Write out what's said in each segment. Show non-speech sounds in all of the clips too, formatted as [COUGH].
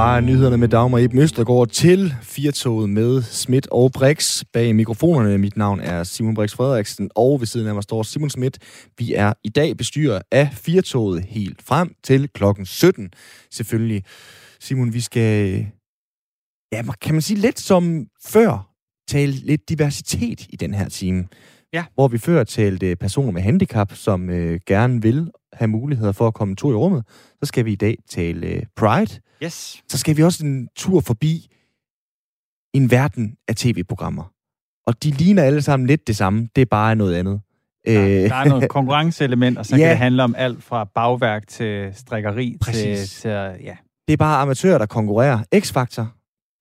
fra nyhederne med Dagmar Eben Østergaard til Firtoget med Schmidt og Brix. Bag mikrofonerne, mit navn er Simon Brix Frederiksen, og ved siden af mig står Simon Schmidt. Vi er i dag bestyrer af Firtoget helt frem til klokken 17. Selvfølgelig, Simon, vi skal, ja, kan man sige lidt som før, tale lidt diversitet i den her time. Ja. Hvor vi før talte personer med handicap, som øh, gerne vil have muligheder for at komme to i rummet. Så skal vi i dag tale øh, Pride. Yes. Så skal vi også en tur forbi en verden af tv-programmer. Og de ligner alle sammen lidt det samme. Det er bare noget andet. Der, der er noget konkurrenceelement, og så [LAUGHS] Ja. kan det handle om alt fra bagværk til strikkeri til, Præcis. til ja. det er bare amatører, der konkurrerer. X-Factor.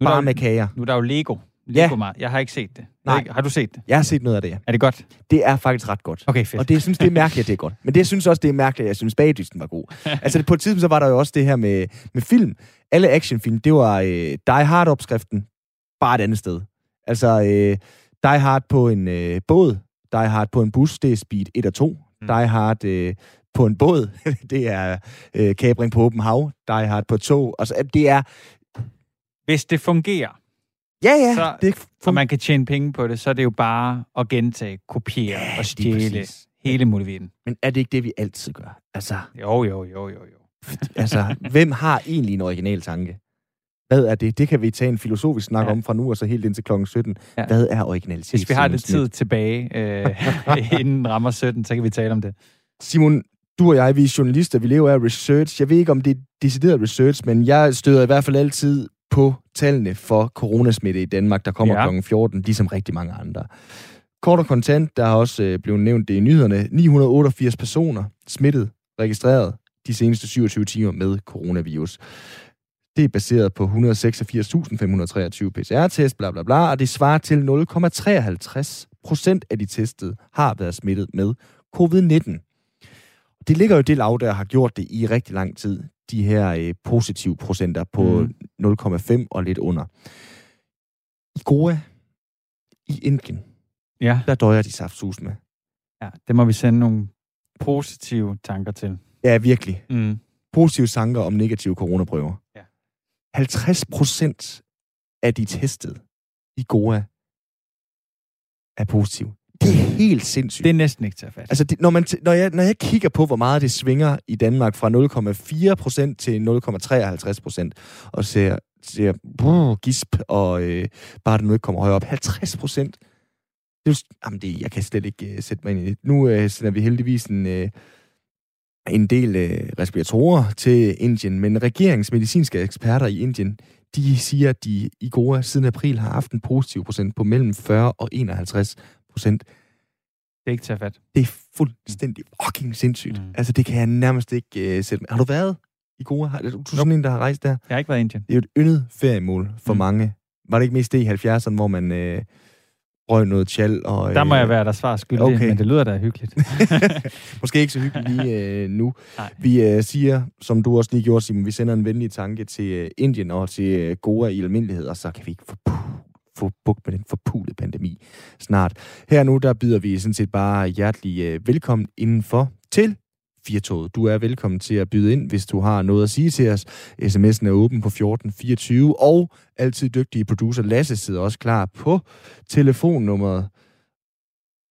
Bare jo- med kager. nu er der jo Lego. Ja. Lego ja. Jeg har ikke set det. Nej. Har, ikke, har du set det? Jeg har set noget af det, ja. Er det godt? Det er faktisk ret godt. Okay, fedt. Og det, jeg synes, det er mærkeligt, at det er godt. Men det, jeg synes også, det er mærkeligt, at jeg synes, bagdysten var god. [LAUGHS] altså, på et tidspunkt, så var der jo også det her med, med film. Alle actionfilm, det var øh, Die Hard-opskriften, bare et andet sted. Altså, øh, Die Hard på en øh, båd, Die Hard på en bus, det er Speed 1 og 2. Mm. Die Hard øh, på en båd, [LAUGHS] det er øh, kabring på åben hav. Die Hard på tog. Altså, det er... Hvis det fungerer, Ja, ja, Så- det og man kan tjene penge på det, så er det jo bare at gentage, kopiere Ja, og stjæle hele muligheden. Men er det ikke det, vi altid gør? Altså, Jo, jo, jo, jo, jo. Altså, hvem har egentlig en original tanke? Hvad er det? Det kan vi tage en filosofisk snak Ja. om fra nu og så helt indtil klokken 17. Ja. Hvad er originalitet? Hvis vi har lidt tid tilbage, øh, [LAUGHS] inden den rammer 17, så kan vi tale om det. Simon, du og jeg, vi er journalister, vi lever af research. Jeg ved ikke, om det er decideret research, men jeg støder i hvert fald altid på tallene for coronasmitte i Danmark, der kommer Ja. klokken 14, ligesom rigtig mange andre. Kort og kontant, der har også øh, blevet nævnt det i nyhederne, 988 personer smittet, registreret de seneste 27 timer med coronavirus. Det er baseret på 186.523 PCR-test, bla bla bla, og det svarer til 0,53 procent af de testede har været smittet med covid-19. Det ligger jo det lav, der har gjort det i rigtig lang tid, de her øh, positive procenter på Mm. 0,5 og lidt under. I Goa, i Indien, Ja, der døjer de saftsus med. ja, det må vi sende nogle positive tanker til. Ja, virkelig. Mm. Positive tanker om negative coronaprøver. Ja. 50 procent af de testede i Goa er positive. Det er helt sindssygt. Det er næsten ikke til at fatte. Altså, det, når, man når, jeg, når jeg kigger på, hvor meget det svinger i Danmark fra 0,4% til 0,53%, og ser, ser brrr, gisp, og øh, bare det nu ikke kommer højere op, 50%. Det er jamen det, jeg kan slet ikke øh, sætte mig ind i det. Nu øh, sender vi heldigvis en, øh, en del øh, respiratorer til Indien, men regeringens medicinske eksperter i Indien, de siger, at de i Goa siden april har haft en positiv procent på mellem 40 og 51 procent. Det er ikke til at fatte. Det er fuldstændig fucking sindssygt. Mm. Mm. Altså, det kan jeg nærmest ikke uh, sætte mig. Har du været i Goa? Har, du er sådan en, der har rejst der? Jeg har ikke været i Indien. Det er jo et yndet feriemål for Mm. mm. mange. Var det ikke mest det i 70'erne, hvor man uh, røg noget tjal? Og, Der må øh, jeg være der svar skyldig, okay. men det lyder da hyggeligt. [LAUGHS] [LAUGHS] Måske ikke så hyggeligt lige uh, nu. Nej. Vi uh, siger, som du også lige gjorde, Simon, vi sender en venlig tanke til uh, Indien og til uh, Goa i almindelighed, og så kan vi ikke få, få bugt med den forpulede pandemi snart. Her nu, der byder vi sådan set bare hjertelig øh, velkommen indenfor til Firtoget. Du er velkommen til at byde ind, hvis du har noget at sige til os. SMS'en er åben på 1424, og altid dygtige producer Lasse sidder også klar på telefonnummeret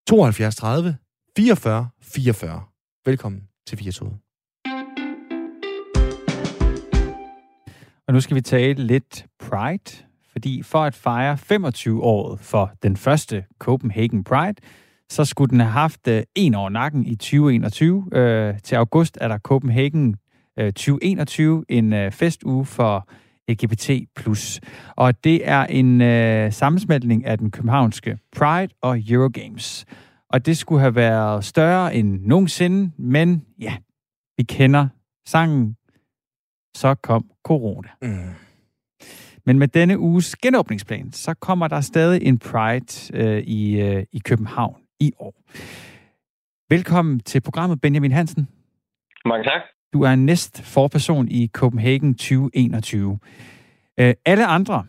72 30 44 44. Velkommen til Firtoget. Og nu skal vi tale lidt Pride, fordi for at fejre 25-året for den første Copenhagen Pride, så skulle den have haft øh, en år nakken i 2021. Øh, til august er der Copenhagen øh, 2021, en øh, festuge for LGBT+. Og det er en øh, sammensmeltning af den københavnske Pride og Eurogames. Og det skulle have været større end nogensinde, men ja, vi kender sangen. Så kom corona. Mm. Men med denne uges genåbningsplan, så kommer der stadig en Pride øh, i, øh, i København i år. Velkommen til programmet, Benjamin Hansen. Mange tak. Du er næst forperson i Copenhagen 2021. Øh, alle andre,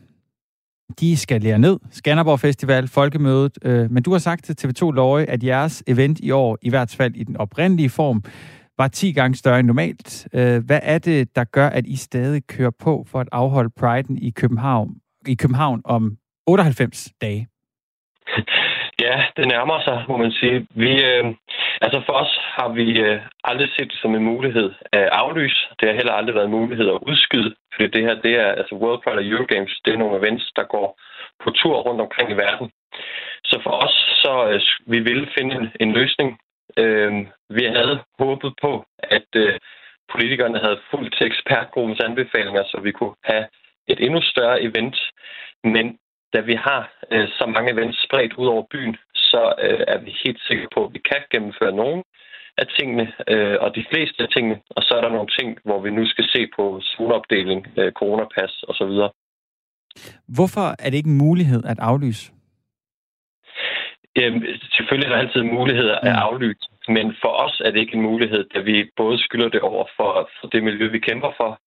de skal lære ned. Skanderborg Festival, Folkemødet. Øh, men du har sagt til TV2 Løje, at jeres event i år, i hvert fald i den oprindelige form, var 10 gange større end normalt. Øh, hvad er det, der gør, at I stadig kører på for at afholde Pride'en i København, i København om 98 dage? [LAUGHS] Ja, det nærmer sig, må man sige. Vi, øh, altså for os har vi øh, aldrig set det som en mulighed at aflyse. Det har heller aldrig været en mulighed at udskyde, fordi det her, det er altså World Pride og Eurogames, det er nogle events, der går på tur rundt omkring i verden. Så for os, så øh, vi ville finde en, en løsning. Øh, vi havde håbet på, at øh, politikerne havde fulgt til ekspertgruppens anbefalinger, så vi kunne have et endnu større event. Men da vi har øh, så mange events spredt ud over byen, så øh, er vi helt sikre på, at vi kan gennemføre nogle af tingene, øh, og de fleste af tingene. Og så er der nogle ting, hvor vi nu skal se på zoneopdeling, øh, coronapas osv. Hvorfor er det ikke en mulighed at aflyse? Jamen, selvfølgelig er der altid muligheder at mm. aflyse, men for os er det ikke en mulighed, da vi både skylder det over for, for det miljø, vi kæmper for,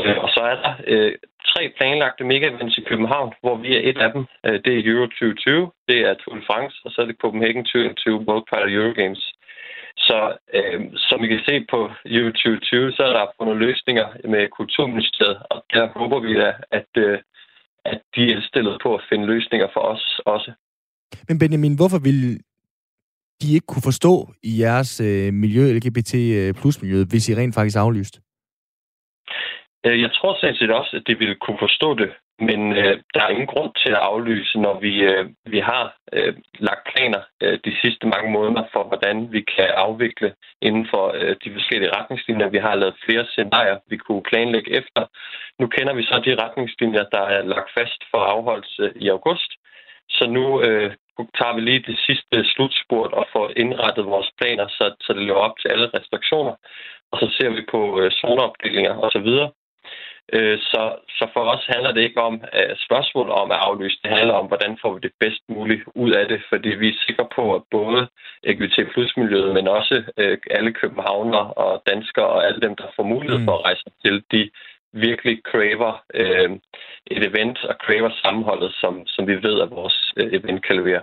Øh, og så er der øh, tre planlagte mega-events i København, hvor vi er et af dem. Øh, det er Euro 2020, det er Tour de France, og så er det Copenhagen 2020 World Pride Eurogames. Så øh, som I kan se på Euro 2020, så er der fundet løsninger med Kulturministeriet, og der håber vi da, at, øh, at de er stillet på at finde løsninger for os også. Men Benjamin, hvorfor vil de ikke kunne forstå i jeres øh, miljø, LGBT øh, plus miljø, hvis I rent faktisk aflyst? Øh, jeg tror set også, at det ville kunne forstå det, men øh, der er ingen grund til at aflyse, når vi, øh, vi har øh, lagt planer øh, de sidste mange måneder for, hvordan vi kan afvikle inden for øh, de forskellige retningslinjer. Vi har lavet flere scenarier, vi kunne planlægge efter. Nu kender vi så de retningslinjer, der er lagt fast for afholdelse i august. Så nu øh, tager vi lige det sidste slutspurt og får indrettet vores planer, så, så det lever op til alle restriktioner. Og så ser vi på øh, zoneopdelinger osv. Øh, så, så for os handler det ikke om uh, spørgsmål om at aflyse. Det handler om, hvordan får vi det bedst muligt ud af det, fordi vi er sikre på, at både LGBT plus miljøet, men også uh, alle københavner og danskere og alle dem, der får mulighed mm. for at rejse til, de virkelig craver uh, et event og craver sammenholdet, som, som vi ved, at vores uh, event kan levere.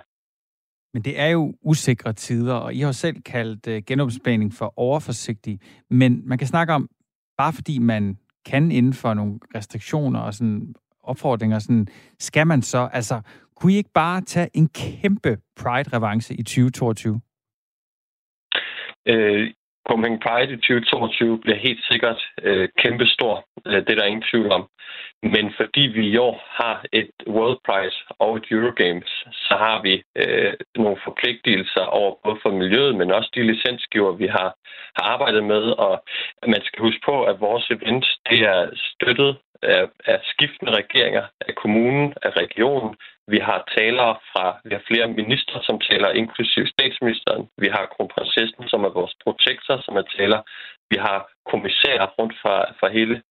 Men det er jo usikre tider, og I har selv kaldt uh, genopspænding for overforsigtig. Men man kan snakke om, bare fordi man kan inden for nogle restriktioner og sådan opfordringer, sådan, skal man så, altså, kunne I ikke bare tage en kæmpe Pride-revanche i 2022? Øh, Copenhagen Pride i 2022 bliver helt sikkert øh, kæmpestor. Øh, det er der ingen tvivl om. Men fordi vi i år har et World Prize og et Eurogames, så har vi øh, nogle forpligtelser over både for miljøet, men også de licensgiver, vi har, har arbejdet med. Og man skal huske på, at vores event det er støttet af, af skiftende regeringer, af kommunen, af regionen. Vi har talere fra, vi har flere ministre, som taler, inklusiv statsministeren. Vi har kronprinsessen, som er vores protektor, som er taler. Vi har kommissærer rundt fra, fra hele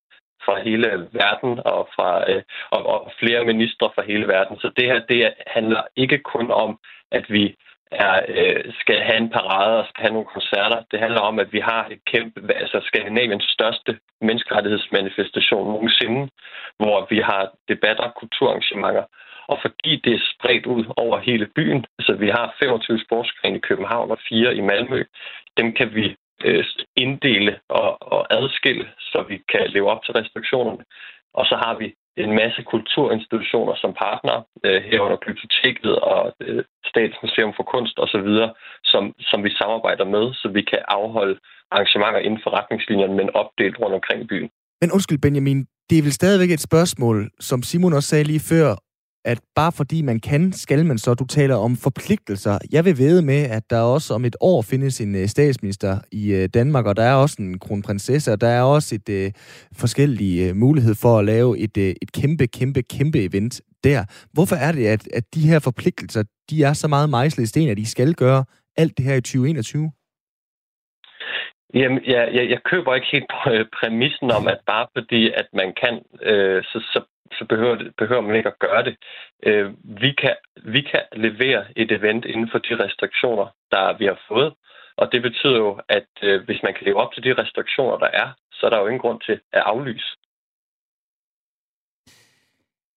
fra hele verden og fra øh, og, og flere ministre fra hele verden. Så det her det handler ikke kun om, at vi er, øh, skal have en parade og skal have nogle koncerter. Det handler om, at vi har et kæmpe, altså Skandinaviens største menneskerettighedsmanifestation nogensinde, hvor vi har debatter, kulturarrangementer, og fordi det er spredt ud over hele byen, så vi har 25 sportsgrene i København og fire i Malmø, dem kan vi øh, inddele og, og adskille, så vi kan leve op til restriktionerne. Og så har vi en masse kulturinstitutioner som partner, øh, herunder Biblioteket og øh, Statsmuseum for Kunst osv., som, som vi samarbejder med, så vi kan afholde arrangementer inden for retningslinjerne, men opdelt rundt omkring i byen. Men undskyld Benjamin, det er vel stadigvæk et spørgsmål, som Simon også sagde lige før, at bare fordi man kan, skal man så. Du taler om forpligtelser. Jeg vil vide med, at der også om et år findes en øh, statsminister i øh, Danmark, og der er også en kronprinsesse, og der er også et øh, uh, forskellige uh, mulighed for at lave et, uh, et kæmpe, kæmpe, kæmpe event der. Hvorfor er det, at, at de her forpligtelser, de er så meget mejslet i sten, at de skal gøre alt det her i 2021? Jamen, jeg, jeg, jeg køber ikke helt præmissen om, at bare fordi, at man kan, øh, så, så så behøver, det, behøver man ikke at gøre det. Øh, vi, kan, vi kan levere et event inden for de restriktioner, der vi har fået. Og det betyder jo, at øh, hvis man kan leve op til de restriktioner, der er, så er der jo ingen grund til at aflyse.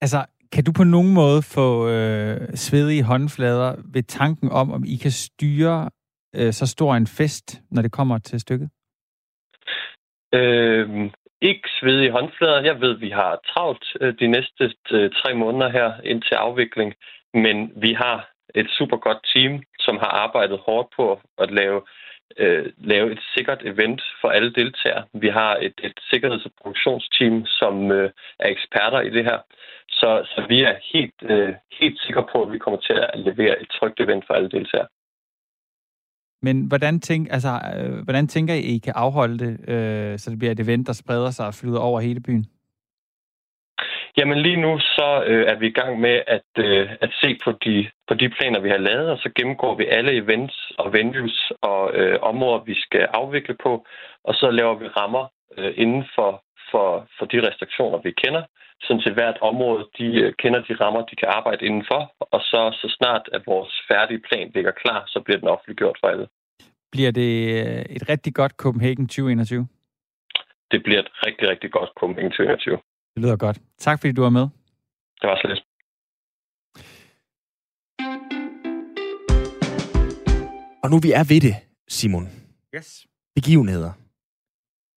Altså, kan du på nogen måde få øh, svedige håndflader ved tanken om, om I kan styre øh, så stor en fest, når det kommer til stykket? Øh, ikke svede i håndflader. Jeg ved, vi har travlt øh, de næste øh, tre måneder her indtil afvikling, men vi har et super godt team, som har arbejdet hårdt på at lave, øh, lave et sikkert event for alle deltagere. Vi har et, et sikkerheds- og produktionsteam, som øh, er eksperter i det her. Så, så vi er helt, øh, helt sikre på, at vi kommer til at levere et trygt event for alle deltagere. Men hvordan, tænk, altså, øh, hvordan tænker I, I kan afholde det, øh, så det bliver et event, der spreder sig og flyder over hele byen? Jamen lige nu så øh, er vi i gang med at, øh, at se på de, på de planer, vi har lavet, og så gennemgår vi alle events og venues og øh, områder, vi skal afvikle på, og så laver vi rammer øh, inden for, for, for de restriktioner, vi kender, sådan til hvert område, de øh, kender de rammer, de kan arbejde indenfor, og så, så snart at vores færdige plan ligger klar, så bliver den offentliggjort for alle. Bliver det øh, et rigtig godt Copenhagen 2021? Det bliver et rigtig, rigtig godt Copenhagen 2021. Det lyder godt. Tak fordi du var med. Det var så lidt. Og nu vi er ved det, Simon. Yes. Begivenheder.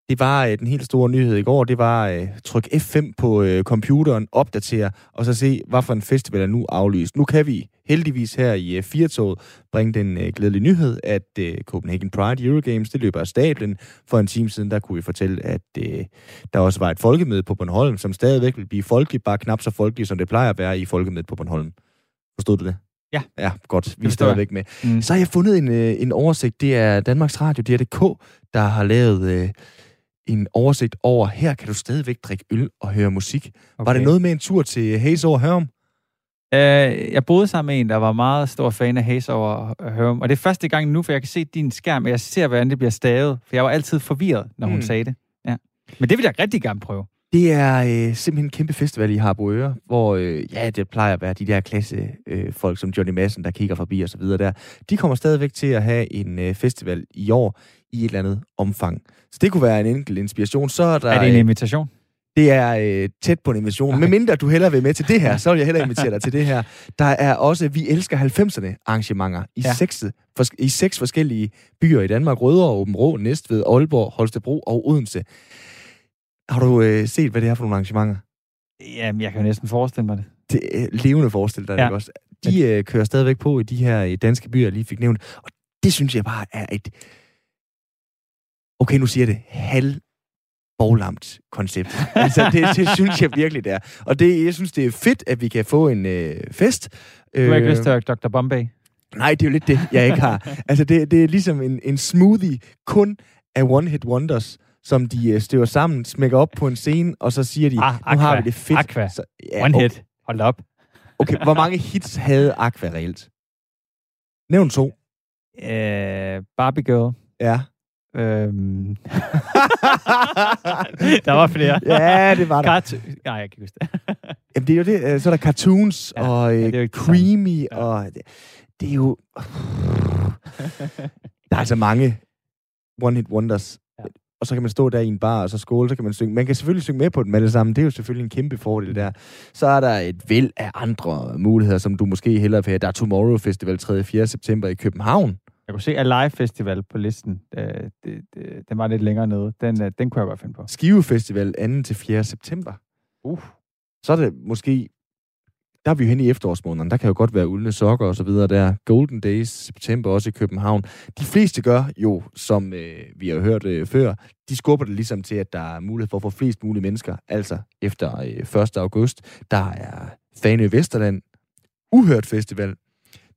Det var øh, den helt store nyhed i går, det var øh, tryk F5 på øh, computeren, opdatere, og så se, hvad for en festival er nu aflyst. Nu kan vi heldigvis her i øh, Firtoget bringe den øh, glædelige nyhed, at øh, Copenhagen Pride Eurogames, det løber af stablen. For en time siden, der kunne vi fortælle, at øh, der også var et folkemøde på Bornholm, som stadigvæk vil blive folkeligt, bare knap så folkeligt, som det plejer at være i folkemødet på Bornholm. Forstod du det? Ja. Ja, godt. Vi er stadigvæk med. Mm. Så har jeg fundet en, øh, en oversigt. Det er Danmarks Radio, DRDK, der har lavet øh, en oversigt over, her kan du stadigvæk drikke øl og høre musik. Okay. Var det noget med en tur til Hayes over Hørum? Øh, jeg boede sammen med en, der var meget stor fan af Haze over Hørum, og det er første gang nu, for jeg kan se din skærm, og jeg ser, hvordan det bliver stavet, for jeg var altid forvirret, når hun Mm. sagde det. Ja. Men det vil jeg rigtig gerne prøve. Det er øh, simpelthen en kæmpe festival i Harboøre, hvor øh, ja, det plejer at være de der klasse øh, folk som Johnny Madsen, der kigger forbi og så videre der. De kommer stadigvæk til at have en øh, festival i år i et eller andet omfang. Så det kunne være en enkelt inspiration. Så er der... er det en øh, invitation? Det er øh, tæt på en invitation. Okay. Men mindre du hellere vil med til det her, så vil jeg hellere invitere dig til det her. Der er også Vi elsker 90'erne arrangementer i, ja. Seks, fors- i seks forskellige byer i Danmark. Rødovre, Åben Rå, Næstved, Aalborg, Holstebro og Odense. Har du øh, set, hvad det er for nogle arrangementer? Jamen, jeg kan jo næsten forestille mig det. Det er levende forestil dig, ja. Ikke også? De øh, kører stadigvæk på i de her øh, danske byer, jeg lige fik nævnt. Og det synes jeg bare er et... Okay, nu siger det. Halv boglamt koncept. [LAUGHS] altså, det, det synes jeg virkelig, det er. Og det, jeg synes, det er fedt, at vi kan få en øh, fest. Du har ikke lyst til Dr. Bombay? Nej, det er jo lidt det, jeg ikke har. [LAUGHS] Altså, det, det er ligesom en, en smoothie kun af one-hit wonders, som de øh, støver sammen, smækker op på en scene, og så siger de, Ah, nu har vi det fedt. Aqua. Så, One okay, hit. Hold op. Okay, hvor mange hits havde Aqua reelt? Nævn to. Øh, Barbie Girl. Ja. Øhm. [LAUGHS] der var flere. ja, det var der. Kart... Nej, jeg kan ikke huske det. [LAUGHS] Jamen, det er jo det. øh, Så er der cartoons Ja, og ja, øh, det creamy, Ja. og det, det er jo... [LAUGHS] Der er altså mange one-hit wonders. Ja. Og så kan man stå der i en bar, og så skåle, så kan man synge. Man kan selvfølgelig synge med på dem alle sammen. Det er jo selvfølgelig en kæmpe fordel der. Så er der et væld af andre muligheder, som du måske hellere vil have. Der er Tomorrow Festival 3. og 4. september i København. Jeg kunne se Alive Festival på listen. Øh, det, det, den var lidt længere nede. Den, øh, den kunne jeg godt finde på. Skive Festival 2. til 4. september. Uh. Så er det måske... Der er vi jo hen i efterårsmåneden. Der kan jo godt være uldne sokker og så videre der. Golden Days, september også i København. De fleste gør jo, som øh, vi har hørt øh, før, de skubber det ligesom til, at der er mulighed for at få flest mulige mennesker. Altså efter øh, 1. august, der er Fanø Vesterland, Uhørt Festival,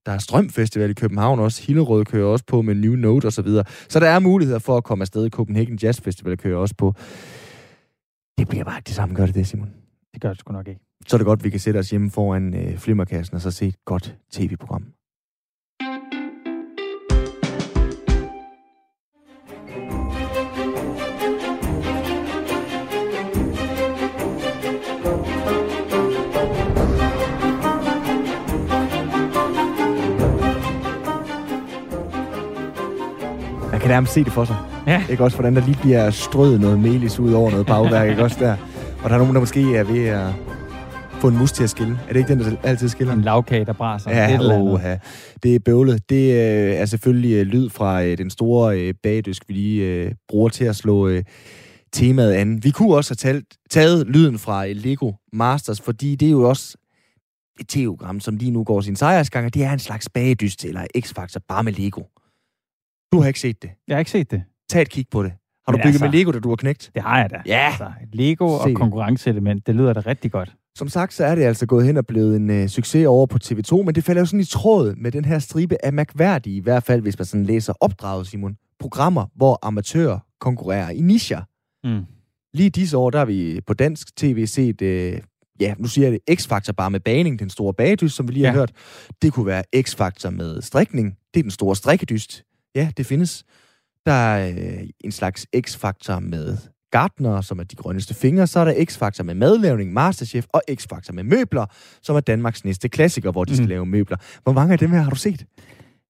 der er Strøm Festival i København også. Hillerød kører også på med New Note og så videre. Så der er muligheder for at komme afsted. Copenhagen Jazz Festival kører også på. Det bliver bare ikke det samme, gør det det, Simon? Det gør det sgu nok ikke. så er det godt, at vi kan sætte os hjemme foran øh, flimmerkassen og så se et godt tv-program. Kan nærmest se det for sig. Ja. Ikke også, hvordan der lige bliver strøget noget melis ud over noget bagværk, ikke også der? Og der er nogen, der måske er ved at få en mus til at skille. Er det ikke den, der altid skiller? En lavkage, der braser. Ja, et eller oha. det er bøvlet. Det øh, er selvfølgelig øh, lyd fra øh, den store øh, bagdysk, vi lige øh, bruger til at slå øh, temaet an. Vi kunne også have talt, taget lyden fra Lego Masters, fordi det er jo også et tv-program, som lige nu går sin sejrsgang, og det er en slags bagedyst eller X-Factor, bare med Lego. Du har ikke set det. Jeg har ikke set det. Tag et kig på det. Har du bygget altså, med Lego, da du har knægt? Det har jeg da. Ja. Altså, Lego og konkurrenceelement, det lyder da rigtig godt. Som sagt, så er det altså gået hen og blevet en uh, succes over på TV2, men det falder jo sådan i tråd med den her stribe af mærkværdige, i hvert fald hvis man sådan læser opdraget, Simon, programmer, hvor amatører konkurrerer i nischer. Mm. Lige disse år, der har vi på dansk tv set, uh, ja, nu siger jeg det, X-Factor bare med baning, den store bagedyst, som vi lige ja. har hørt. Det kunne være X-Factor med strikning, det er den store strikkedyst. Ja, det findes. Der er uh, en slags X-Factor med Gartner, som er de grønneste fingre. Så er der X-Factor med madlavning, Masterchef og X-Factor med møbler, som er Danmarks næste klassiker, hvor de skal mm. lave møbler. Hvor mange af dem her har du set?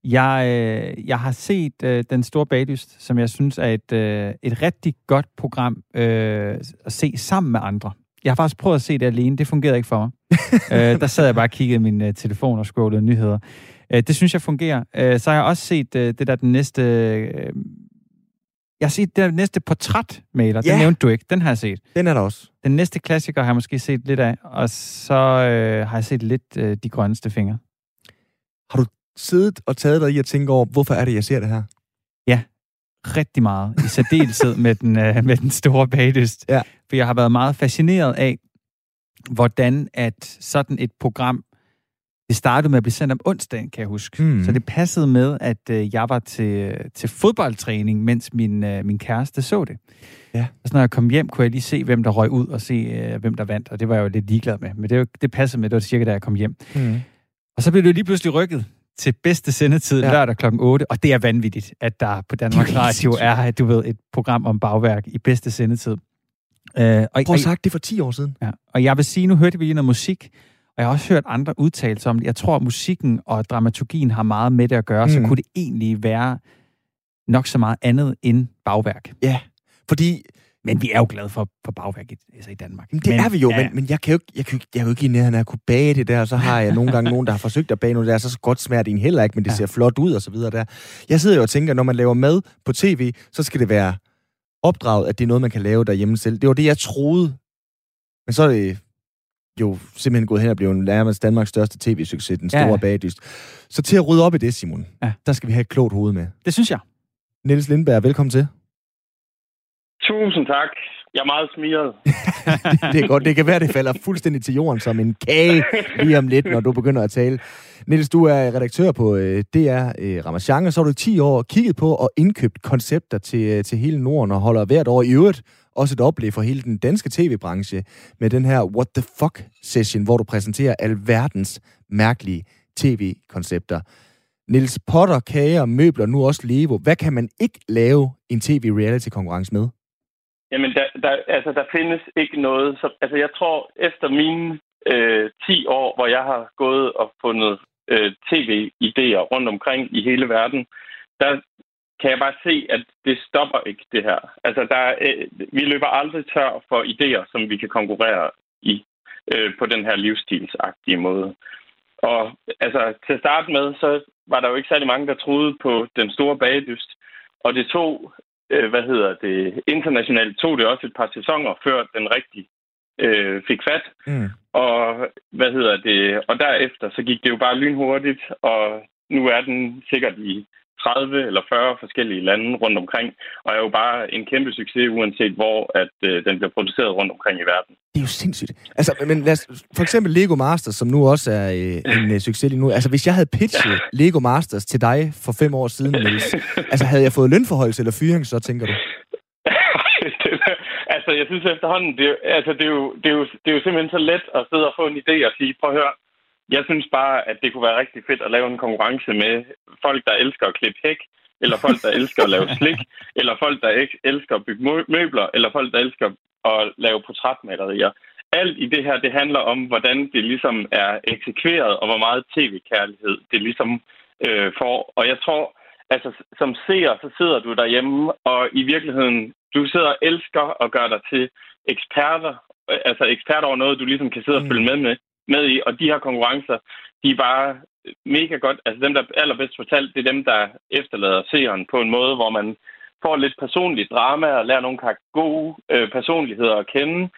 Jeg, øh, jeg har set øh, Den Store Baglyst, som jeg synes er et, øh, et rigtig godt program øh, at se sammen med andre. Jeg har faktisk prøvet at se det alene. Det fungerede ikke for mig. [LAUGHS] øh, der sad jeg bare og kiggede min øh, telefon og scrollede nyheder. Øh, det synes jeg fungerer. Øh, så har jeg også set øh, det der den næste... Øh, jeg har set den næste portrætmaler. Den nævnte du ikke. Den har jeg set. Den er der også. Den næste klassiker har jeg måske set lidt af. Og så øh, har jeg set lidt øh, De Grønneste Fingre. Har du siddet og taget dig i at tænke over, hvorfor er det, jeg ser det her? Ja, rigtig meget. I særdeleshed med, den, øh, med den store bagdyst. Ja. For jeg har været meget fascineret af, hvordan at sådan et program det startede med at blive sendt om onsdagen, kan jeg huske. Mm. Så det passede med, at øh, jeg var til, til fodboldtræning, mens min, øh, min kæreste så det. Ja. Og så når jeg kom hjem, kunne jeg lige se, hvem der røg ud, og se, øh, hvem der vandt. Og det var jeg jo lidt ligeglad med. Men det, det passede med, det var cirka, da jeg kom hjem. Mm. Og så blev det jo lige pludselig rykket til bedste sendetid ja. lørdag kl. 8, og det er vanvittigt, at der på Danmarks Radio er, du ved, et program om bagværk i bedste sendetid. Uh, og, Prøv at sagt det for 10 år siden. Ja, og jeg vil sige, nu hørte vi lige noget musik, og jeg har også hørt andre udtalelser om det. Jeg tror, at musikken og dramaturgien har meget med det at gøre, mm. så kunne det egentlig være nok så meget andet end bagværk. Ja, fordi... Men vi er jo glade for, for bagværk i, altså i Danmark. Men det men, er vi jo, ja. men, men jeg kan jo ikke, jeg kan, jeg kan jo ikke i nærheden af at kunne bage det der, og så har jeg nogle gange nogen, der har forsøgt at bage noget der, så godt smager det en heller ikke, men det ja. ser flot ud og så videre der. Jeg sidder jo og tænker, når man laver mad på tv, så skal det være opdraget, at det er noget, man kan lave derhjemme selv. Det var det, jeg troede. Men så er det jo simpelthen gået hen og blevet nærmest Danmarks største tv-succes, den store ja. bagdyst. Så til at rydde op i det, Simon, ja. der skal vi have et klogt hoved med. Det synes jeg. Niels Lindberg, velkommen til. Tusind tak. Jeg er meget smiret. [LAUGHS] det er godt. Det kan være, det falder fuldstændig til jorden som en kage lige om lidt, når du begynder at tale. Niels, du er redaktør på øh, DR øh, Ramachan, og så har du i 10 år kigget på og indkøbt koncepter til, øh, til hele Norden og holder hvert år i øvrigt også et oplæg for hele den danske tv-branche med den her What the Fuck-session, hvor du præsenterer alverdens mærkelige tv-koncepter. Nils Potter, kager, møbler, nu også Levo. Hvad kan man ikke lave en tv-reality-konkurrence med? Jamen, der, der, altså, der findes ikke noget. Så, altså, jeg tror, efter mine øh, 10 år, hvor jeg har gået og fundet øh, tv-idéer rundt omkring i hele verden, der kan jeg bare se, at det stopper ikke, det her. Altså, der, øh, vi løber aldrig tør for idéer, som vi kan konkurrere i øh, på den her livsstilsagtige måde. Og altså, til at starte med, så var der jo ikke særlig mange, der troede på den store bagedyst. Og det tog, øh, hvad hedder det, internationalt tog det også et par sæsoner, før den rigtig øh, fik fat. Mm. Og hvad hedder det, og derefter så gik det jo bare lynhurtigt, og nu er den sikkert i 30 eller 40 forskellige lande rundt omkring, og er jo bare en kæmpe succes, uanset hvor at øh, den bliver produceret rundt omkring i verden. Det er jo sindssygt. Altså, men lad os, for eksempel Lego Masters, som nu også er øh, en øh, succes lige nu. Altså, hvis jeg havde pitchet Lego Masters til dig for fem år siden, Niels, [LAUGHS] altså, havde jeg fået lønforholdelse eller fyring, så tænker du? [LAUGHS] altså, jeg synes efterhånden, det, altså, det, er jo, det, er jo, det er jo simpelthen så let at sidde og få en idé og sige, prøv at høre, jeg synes bare, at det kunne være rigtig fedt at lave en konkurrence med folk, der elsker at klippe hæk, eller folk, der elsker at lave [LAUGHS] slik, eller folk, der ikke elsker at bygge møbler, eller folk, der elsker at lave portrætmalerier. Alt i det her, det handler om, hvordan det ligesom er eksekveret, og hvor meget tv-kærlighed det ligesom øh, får. Og jeg tror, altså som seer, så sidder du derhjemme, og i virkeligheden, du sidder og elsker at gøre dig til eksperter, altså eksperter over noget, du ligesom kan sidde og følge med med med i, og de her konkurrencer, de er bare mega godt. Altså dem, der er allerbedst fortalt, det er dem, der efterlader seeren på en måde, hvor man får lidt personligt drama og lærer nogle gode øh, personligheder at kende,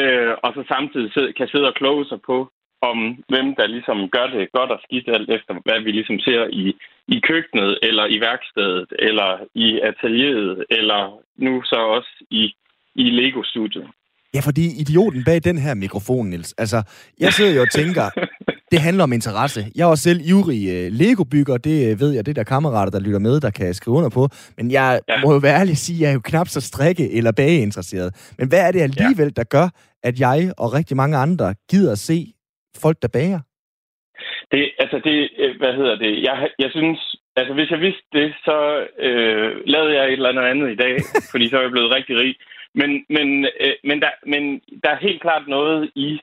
øh, og så samtidig sidde, kan sidde og kloge sig på, om hvem der ligesom gør det godt og skidt, alt efter hvad vi ligesom ser i, i køkkenet, eller i værkstedet, eller i atelieret, eller nu så også i, i Lego-studiet. Ja, fordi idioten bag den her mikrofon, Niels. Altså, jeg sidder jo og tænker, [LAUGHS] det handler om interesse. Jeg er også selv ivrig uh, Lego-bygger, det uh, ved jeg, det er der kammerater, der lytter med, der kan skrive under på. Men jeg ja. må jo være ærlig at sige, at jeg er jo knap så strikke- eller bageinteresseret. Men hvad er det alligevel, der gør, at jeg og rigtig mange andre gider at se folk, der bager? Det, altså det, øh, hvad hedder det, jeg, jeg synes, altså hvis jeg vidste det, så øh, lavede jeg et eller andet i dag, [LAUGHS] fordi så er jeg blevet rigtig rig. Men, men, øh, men, der, men der er helt klart noget i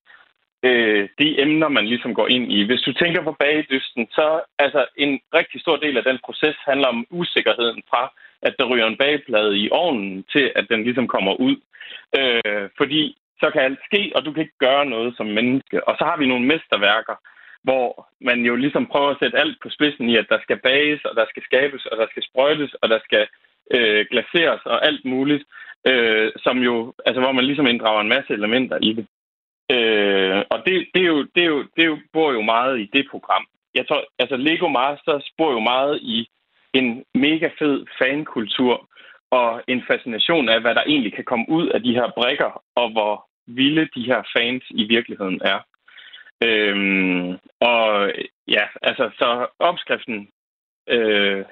øh, de emner, man ligesom går ind i. Hvis du tænker på bagdysten, så altså en rigtig stor del af den proces handler om usikkerheden fra, at der ryger en bageplade i ovnen, til at den ligesom kommer ud. Øh, fordi så kan alt ske, og du kan ikke gøre noget som menneske. Og så har vi nogle mesterværker, hvor man jo ligesom prøver at sætte alt på spidsen i, at der skal bages, og der skal skabes, og der skal sprøjtes, og der skal øh, glaseres og alt muligt, øh, som jo, altså hvor man ligesom inddrager en masse elementer i det. Øh, og det, det, er jo, det, er jo, det bor jo meget i det program. Jeg tror, altså Lego Masters bor jo meget i en mega fed fankultur, og en fascination af, hvad der egentlig kan komme ud af de her brikker, og hvor vilde de her fans i virkeligheden er. Øhm, og ja, altså, så opskriften, øh,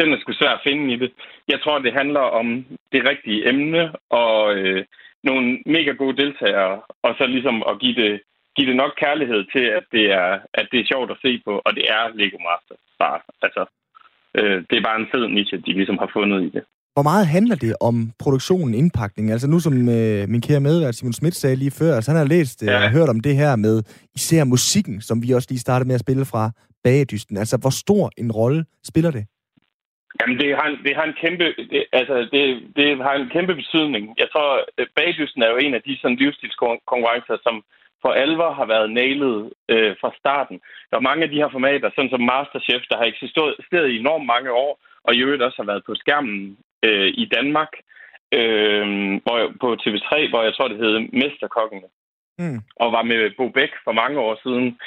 den er sgu svær at finde i det. Jeg tror, det handler om det rigtige emne, og øh, nogle mega gode deltagere, og så ligesom at give det, give det nok kærlighed til, at det, er, at det er sjovt at se på, og det er Lego Masters bare. Altså, øh, det er bare en fed niche, de ligesom har fundet i det. Hvor meget handler det om produktionen, indpakning? Altså nu som øh, min kære medvært Simon Schmidt sagde lige før, altså han har læst øh, ja. og hørt om det her med især musikken, som vi også lige startede med at spille fra Bagedysten. Altså hvor stor en rolle spiller det? Jamen, det har en, det har en kæmpe, det, altså, det, det har en kæmpe betydning. Jeg tror, Bagdysten er jo en af de sådan livsstilskonkurrencer, som for alvor har været nailet øh, fra starten. Der er mange af de her formater, sådan som Masterchef, der har eksisteret i enormt mange år, og i øvrigt også har været på skærmen øh, i Danmark, øh, hvor på TV3, hvor jeg tror, det hed Mesterkokkene, mm. og var med Bo Bæk for mange år siden.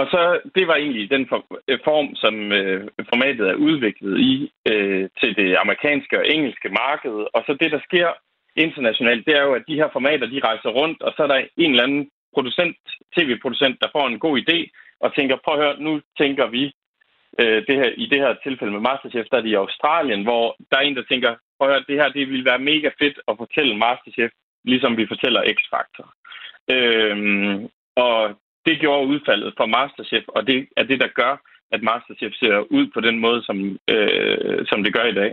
Og så, det var egentlig den øh, form, som øh, formatet er udviklet i øh, til det amerikanske og engelske marked. Og så det, der sker internationalt, det er jo, at de her formater, de rejser rundt, og så er der en eller anden producent, tv-producent, der får en god idé, og tænker, prøv at høre, nu tænker vi øh, det her, i det her tilfælde med Masterchef, der er det i Australien, hvor der er en, der tænker, prøv at høre, det her det vil være mega fedt at fortælle Masterchef, ligesom vi fortæller X-Factor. Øhm, og det gjorde udfaldet for Masterchef, og det er det, der gør, at Masterchef ser ud på den måde, som, øh, som det gør i dag.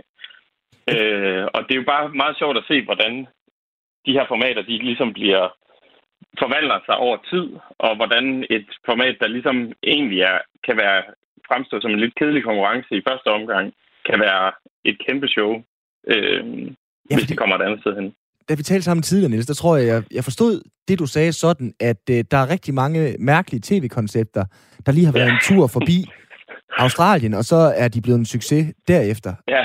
Øh, og det er jo bare meget sjovt at se, hvordan de her formater, de ligesom bliver forvandler sig over tid, og hvordan et format, der ligesom egentlig er, kan være fremstå som en lidt kedelig konkurrence i første omgang, kan være et kæmpe show, øh, ja, hvis det kommer et andet sted hen da vi talte sammen tidligere, Niels, der tror jeg, jeg, jeg forstod det, du sagde sådan, at øh, der er rigtig mange mærkelige tv-koncepter, der lige har været ja. en tur forbi Australien, og så er de blevet en succes derefter. Ja,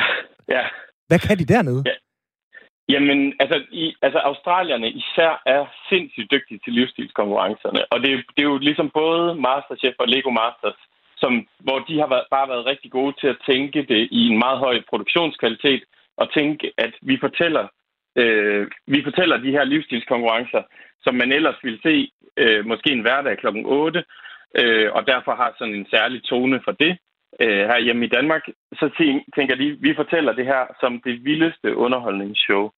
ja. Hvad kan de dernede? Ja. Jamen, altså, i, altså australierne især er sindssygt dygtige til livsstilskonkurrencerne. Og det, det er jo ligesom både Masterchef og Lego Masters, som, hvor de har været, bare været rigtig gode til at tænke det i en meget høj produktionskvalitet, og tænke, at vi fortæller Øh, vi fortæller de her livsstilskonkurrencer, som man ellers ville se øh, måske en hverdag kl. 8, øh, og derfor har sådan en særlig tone for det. Øh, her hjemme i Danmark, så tænker de, vi fortæller det her som det vildeste underholdningsshow.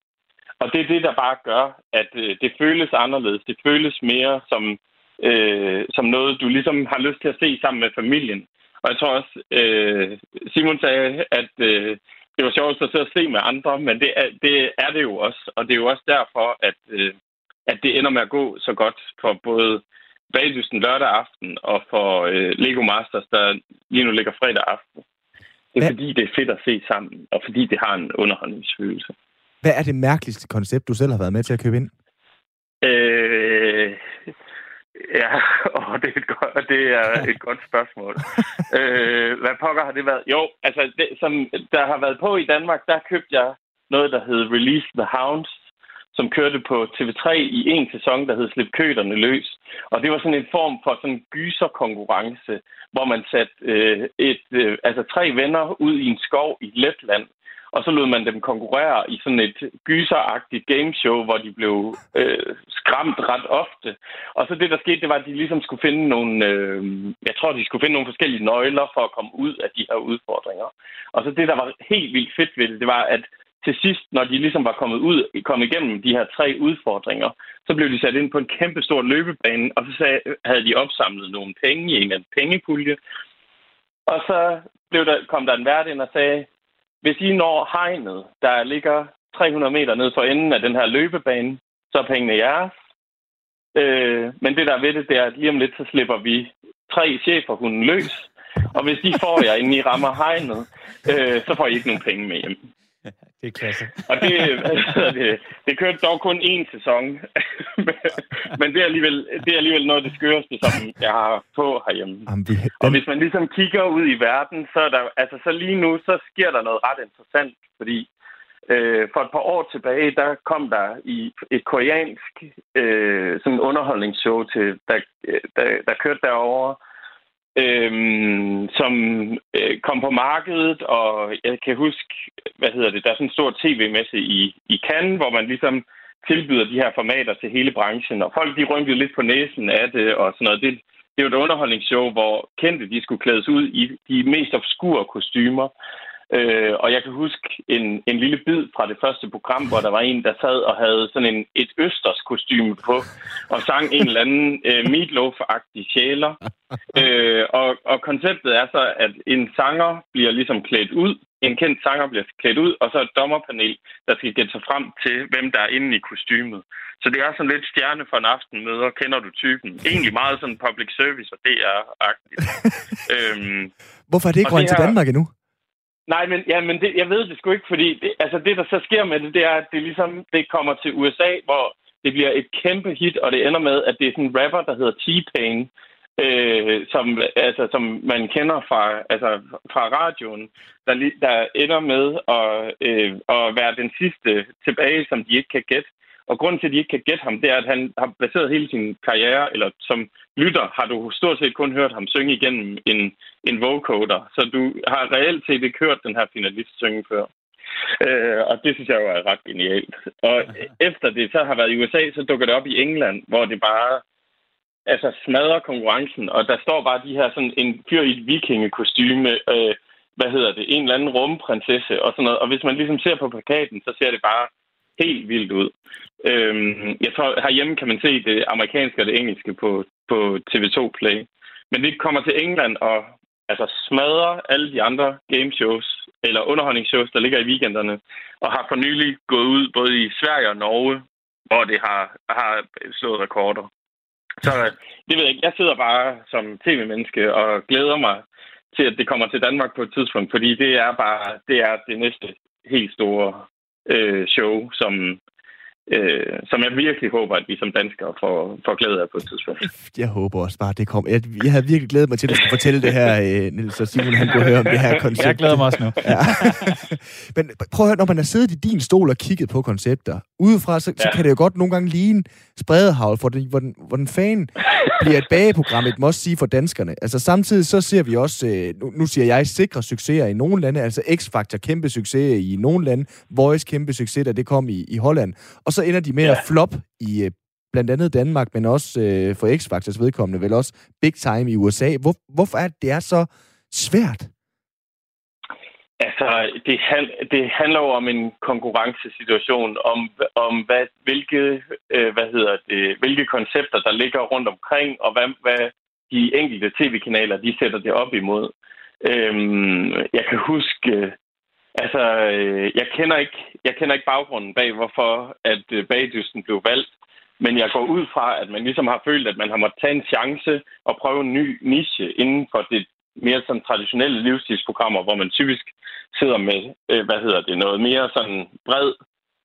Og det er det, der bare gør, at øh, det føles anderledes. Det føles mere som, øh, som noget, du ligesom har lyst til at se sammen med familien. Og jeg tror også, øh, Simon sagde, at øh, det var sjovt at sidde og se med andre, men det er, det er det jo også. Og det er jo også derfor, at, øh, at det ender med at gå så godt for både Bagdysten lørdag aften og for øh, Lego Masters, der lige nu ligger fredag aften. Det er Hvad? fordi, det er fedt at se sammen, og fordi det har en underholdningsfølelse. Hvad er det mærkeligste koncept, du selv har været med til at købe ind? Øh, Ja, [LAUGHS] og det er et godt, det er et godt spørgsmål. [LAUGHS] øh, hvad pokker har det været? Jo, altså, det, som der har været på i Danmark, der købte jeg noget, der hed Release the Hounds, som kørte på TV3 i en sæson, der hed Slip Køderne løs. Og det var sådan en form for sådan en gyserkonkurrence, hvor man satte øh, et, øh, altså tre venner ud i en skov i Letland, og så lod man dem konkurrere i sådan et gyseragtigt gameshow, hvor de blev øh, skræmt ret ofte. Og så det, der skete, det var, at de ligesom skulle finde nogle, øh, jeg tror, de skulle finde nogle forskellige nøgler for at komme ud af de her udfordringer. Og så det, der var helt vildt fedt ved det, det var, at til sidst, når de ligesom var kommet ud, kommet igennem de her tre udfordringer, så blev de sat ind på en kæmpe stor løbebane, og så sagde, havde de opsamlet nogle penge i en eller anden pengepulje. Og så blev der, kom der en vært ind og sagde, hvis I når hegnet, der ligger 300 meter ned for enden af den her løbebane, så er pengene jeres. Øh, men det der ved det, det er, at lige om lidt, så slipper vi tre chefer hunden løs. Og hvis de får jer, inden I rammer hegnet, øh, så får I ikke nogen penge med hjem. Det er klasse. [LAUGHS] Og det, det, det kørte dog kun én sæson. [LAUGHS] Men det er, alligevel, det er alligevel noget af det skøreste, som jeg har på herhjemme. Jamen, vi, den... Og hvis man ligesom kigger ud i verden, så er der, altså så lige nu, så sker der noget ret interessant, fordi øh, for et par år tilbage, der kom der i et koreansk øh, sådan underholdningsshow, til, der, der, der kørte derovre, øhm, som øh, kom på markedet, og jeg kan huske, hvad hedder det, der er sådan en stor tv-messe i, i Cannes, hvor man ligesom tilbyder de her formater til hele branchen, og folk de rynkede lidt på næsen af det og sådan noget. Det, det var et underholdningsshow, hvor kendte de skulle klædes ud i de mest obskure kostymer. Øh, og jeg kan huske en, en lille bid fra det første program, hvor der var en, der sad og havde sådan en, et østers kostyme på, og sang en eller anden øh, meatloaf-agtig sjæler. Øh, og, og konceptet er så, at en sanger bliver ligesom klædt ud, en kendt sanger bliver klædt ud, og så et dommerpanel, der skal gætte sig frem til, hvem der er inde i kostymet. Så det er sådan lidt stjerne for en aften møder, kender du typen. Egentlig meget sådan public service og DR-agtigt. [LAUGHS] øhm, Hvorfor er det ikke røget her... til Danmark endnu? Nej, men, ja, men det, jeg ved det sgu ikke, fordi det, altså det, der så sker med det, det er, at det ligesom det kommer til USA, hvor det bliver et kæmpe hit, og det ender med, at det er sådan en rapper, der hedder T-Pain, øh, som, altså, som man kender fra, altså, fra radioen, der, der ender med at, øh, at være den sidste tilbage, som de ikke kan gætte. Og grunden til, at de ikke kan gætte ham, det er, at han har baseret hele sin karriere, eller som lytter, har du stort set kun hørt ham synge igennem en, en vocoder. Så du har reelt set ikke hørt den her finalist synge før. Øh, og det synes jeg jo er ret genialt. Og efter det så har været i USA, så dukker det op i England, hvor det bare altså smadrer konkurrencen. Og der står bare de her sådan en fyr i et vikingekostyme, øh, hvad hedder det, en eller anden rumprinsesse og sådan noget. Og hvis man ligesom ser på plakaten, så ser det bare helt vildt ud. Øhm, jeg tror, herhjemme kan man se det amerikanske og det engelske på, på TV2 Play. Men det kommer til England og altså smadrer alle de andre gameshows eller underholdningsshows, der ligger i weekenderne, og har for nylig gået ud både i Sverige og Norge, hvor det har, har slået rekorder. Så øh, det ved jeg ikke. Jeg sidder bare som tv-menneske og glæder mig til, at det kommer til Danmark på et tidspunkt, fordi det er bare det, er det næste helt store øh, show, som, øh, som jeg virkelig håber, at vi som danskere får, får glæde af på et tidspunkt. [LAUGHS] Jeg håber også bare, at det kommer. Jeg, jeg havde virkelig glædet mig til, at du skulle fortælle det her, øh, Niels og Simon, han kunne høre om det her koncept. Jeg glæder mig også nu. ja. [LAUGHS] Men prøv at høre, når man har siddet i din stol og kigget på koncepter, udefra, så, ja. så kan det jo godt nogle gange ligne spredehavl, hvor den, hvor den, hvor den fan bliver et bageprogram, et må sige for danskerne. Altså samtidig så ser vi også, øh, nu, nu siger jeg, sikre succeser i nogle lande, altså X-Factor kæmpe succes i nogle lande, Voice kæmpe succes, da det kom i, i Holland. Og så ender de med ja. at flop i øh, blandt andet Danmark, men også øh, for X-Factors vedkommende, vel også big time i USA. Hvor, hvorfor er det, det er så svært? Altså, det, det handler jo om en konkurrencesituation, om, om hvad, hvilke, øh, hvad hedder det, hvilke koncepter, der ligger rundt omkring, og hvad, hvad de enkelte tv-kanaler, de sætter det op imod. Øhm, jeg kan huske, altså, øh, jeg kender, ikke, jeg kender ikke baggrunden bag, hvorfor at øh, bagdysten blev valgt, men jeg går ud fra, at man ligesom har følt, at man har måttet tage en chance og prøve en ny niche inden for det mere sådan traditionelle livsstilsprogrammer, hvor man typisk sidder med, øh, hvad hedder det, noget mere sådan bred,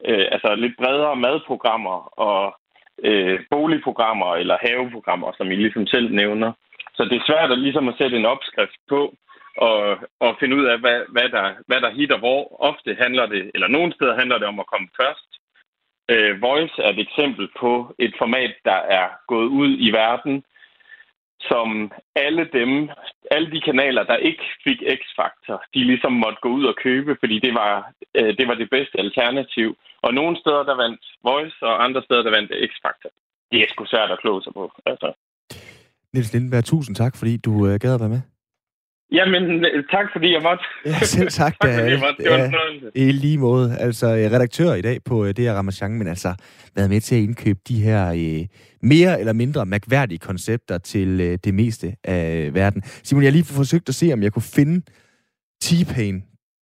øh, altså lidt bredere madprogrammer og øh, boligprogrammer eller haveprogrammer, som I ligesom selv nævner. Så det er svært at ligesom at sætte en opskrift på og, og finde ud af, hvad, hvad, der, hvad der hitter hvor. Ofte handler det, eller nogle steder handler det om at komme først. Øh, Voice er et eksempel på et format, der er gået ud i verden, som alle dem, alle de kanaler, der ikke fik X-Factor, de ligesom måtte gå ud og købe, fordi det var, øh, det var det bedste alternativ. Og nogle steder, der vandt Voice, og andre steder, der vandt X-Factor. Det er sgu svært at kloge sig på. Altså. Niels Lindenberg, tusind tak, fordi du øh, gad at være med. Jamen, tak fordi jeg måtte. Ja, selv tak. [LAUGHS] tak fordi jeg måtte. Det var ja, I lige måde. Altså, redaktør i dag på det her Ramachan, men altså været med til at indkøbe de her øh, mere eller mindre mærkværdige koncepter til øh, det meste af verden. Simon, jeg har lige forsøgt at se, om jeg kunne finde T-Pain,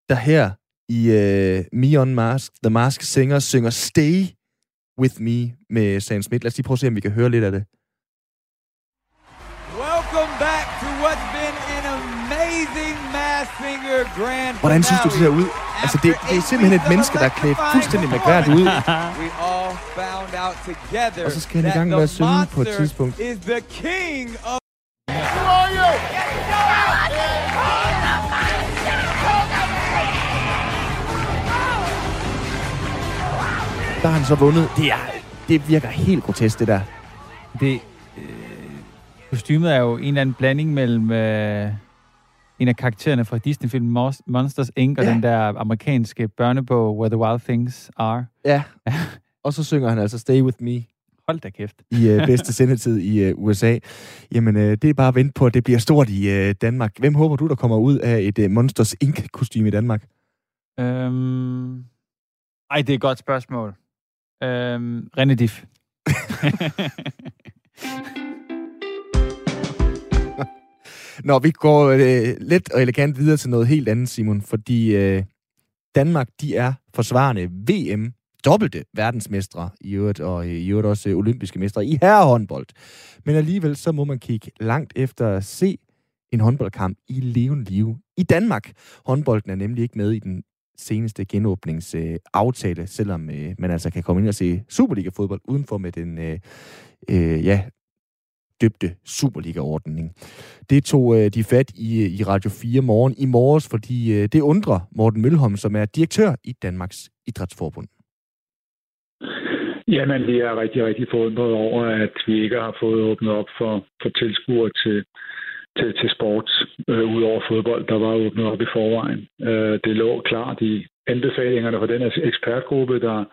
der her i øh, Me on Mask, The Mask Singer, synger Stay With Me med Sam Smith. Lad os lige prøve at se, om vi kan høre lidt af det. Hvordan synes du, det ser ud? Altså, det, det er simpelthen et menneske, der er klædt fuldstændig mærkværdigt ud. Og så skal han i gang med at synge på et tidspunkt. Is the king of Who are you? Der har han så vundet. Det, er, det virker helt grotesk, det der. Det, øh, kostymet er jo en eller anden blanding mellem øh, en af karaktererne fra Disney-filmen Monsters Inc. og ja. den der amerikanske børnebog Where the Wild Things Are. Ja, [LAUGHS] og så synger han altså Stay With Me. Hold da kæft. I øh, bedste [LAUGHS] sendetid i øh, USA. Jamen, øh, det er bare at vente på, at det bliver stort i øh, Danmark. Hvem håber du, der kommer ud af et øh, Monsters Inc.-kostyme i Danmark? Øhm... Ej, det er et godt spørgsmål. Øhm, René Diff. [LAUGHS] Nå, vi går øh, let og elegant videre til noget helt andet, Simon, fordi øh, Danmark, de er forsvarende VM dobbelte verdensmestre i øvrigt, og øh, i øvrigt også øh, olympiske mestre i herrehåndbold. Men alligevel så må man kigge langt efter at se en håndboldkamp i levende liv i Danmark. Håndbolden er nemlig ikke med i den seneste genåbningsaftale, selvom øh, man altså kan komme ind og se Superliga-fodbold udenfor med den øh, øh, ja, døbte Superliga-ordning. Det tog øh, de fat i, øh, i Radio 4 morgen i morges, fordi øh, det undrer Morten Mølholm, som er direktør i Danmarks Idrætsforbund. Jamen, vi er rigtig, rigtig forundret over, at vi ikke har fået åbnet op for, for tilskuere til, til, til sport, øh, ud over fodbold, der var åbnet op i forvejen. Øh, det lå klart i anbefalingerne fra den ekspertgruppe, der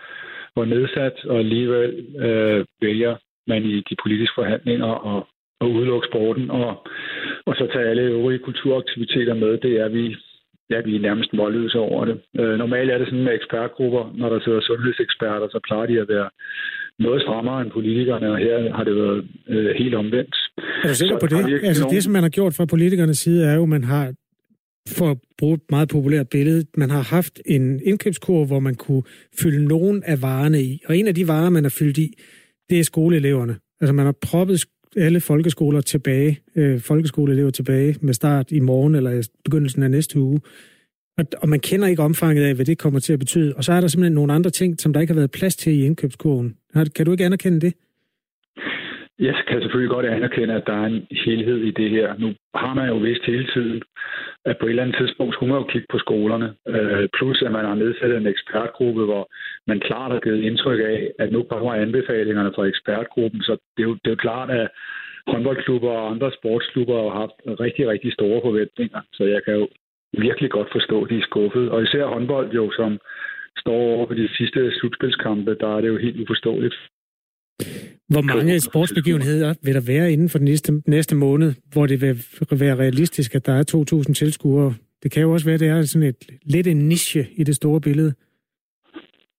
var nedsat, og alligevel øh, vælger man i de politiske forhandlinger og, og udelukke sporten, og, og så tage alle øvrige kulturaktiviteter med. Det er vi ja, vi er nærmest voldløse over det. Øh, normalt er det sådan med ekspertgrupper, når der sidder sundhedseksperter, så plejer de at være noget strammere end politikerne, og her har det været øh, helt omvendt. Er du sikker så, på det? Altså nogen... det, som man har gjort fra politikernes side, er jo, at man har, for at bruge et meget populært billede, man har haft en indkøbskurve, hvor man kunne fylde nogen af varerne i. Og en af de varer, man har fyldt i, det er skoleeleverne. Altså man har proppet alle folkeskoler tilbage, øh, folkeskoleelever tilbage med start i morgen eller begyndelsen af næste uge. Og, og man kender ikke omfanget af, hvad det kommer til at betyde. Og så er der simpelthen nogle andre ting, som der ikke har været plads til i indkøbskurven. Kan du ikke anerkende det? Jeg kan selvfølgelig godt anerkende, at der er en helhed i det her. Nu har man jo vist hele tiden, at på et eller andet tidspunkt skulle man jo kigge på skolerne. Øh, plus at man har nedsat en ekspertgruppe, hvor man klart har givet indtryk af, at nu kommer anbefalingerne fra ekspertgruppen. Så det er jo, det er jo klart, at håndboldklubber og andre sportsklubber har haft rigtig, rigtig store forventninger. Så jeg kan jo virkelig godt forstå, at de er skuffet. Og især håndbold jo, som står over for de sidste slutspilskampe, der er det jo helt uforståeligt. Hvor mange sportsbegivenheder vil der være inden for den næste, næste måned, hvor det vil være realistisk, at der er 2.000 tilskuere? Det kan jo også være, at det er sådan et, lidt en niche i det store billede.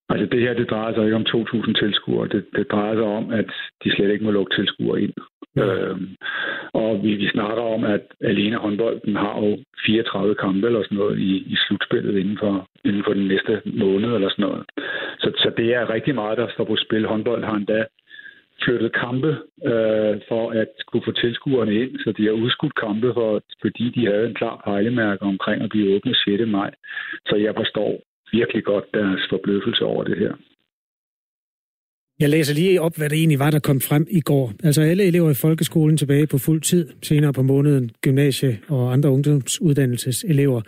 Altså det her, det drejer sig ikke om 2.000 tilskuere. Det, det drejer sig om, at de slet ikke må lukke tilskuere ind. Ja. Øhm, og vi, vi snakker om, at alene håndbolden har jo 34 kampe eller sådan noget i, i slutspillet inden for, inden for den næste måned eller sådan noget. Så, så det er rigtig meget, der står på spil. Håndbold har endda flyttet kampe øh, for at kunne få tilskuerne ind, så de har udskudt kampe, for, fordi de havde en klar pejlemærke omkring at blive åbnet 6. maj. Så jeg forstår virkelig godt deres forbløffelse over det her. Jeg læser lige op, hvad det egentlig var, der kom frem i går. Altså alle elever i folkeskolen tilbage på fuld tid, senere på måneden gymnasie og andre ungdomsuddannelseselever.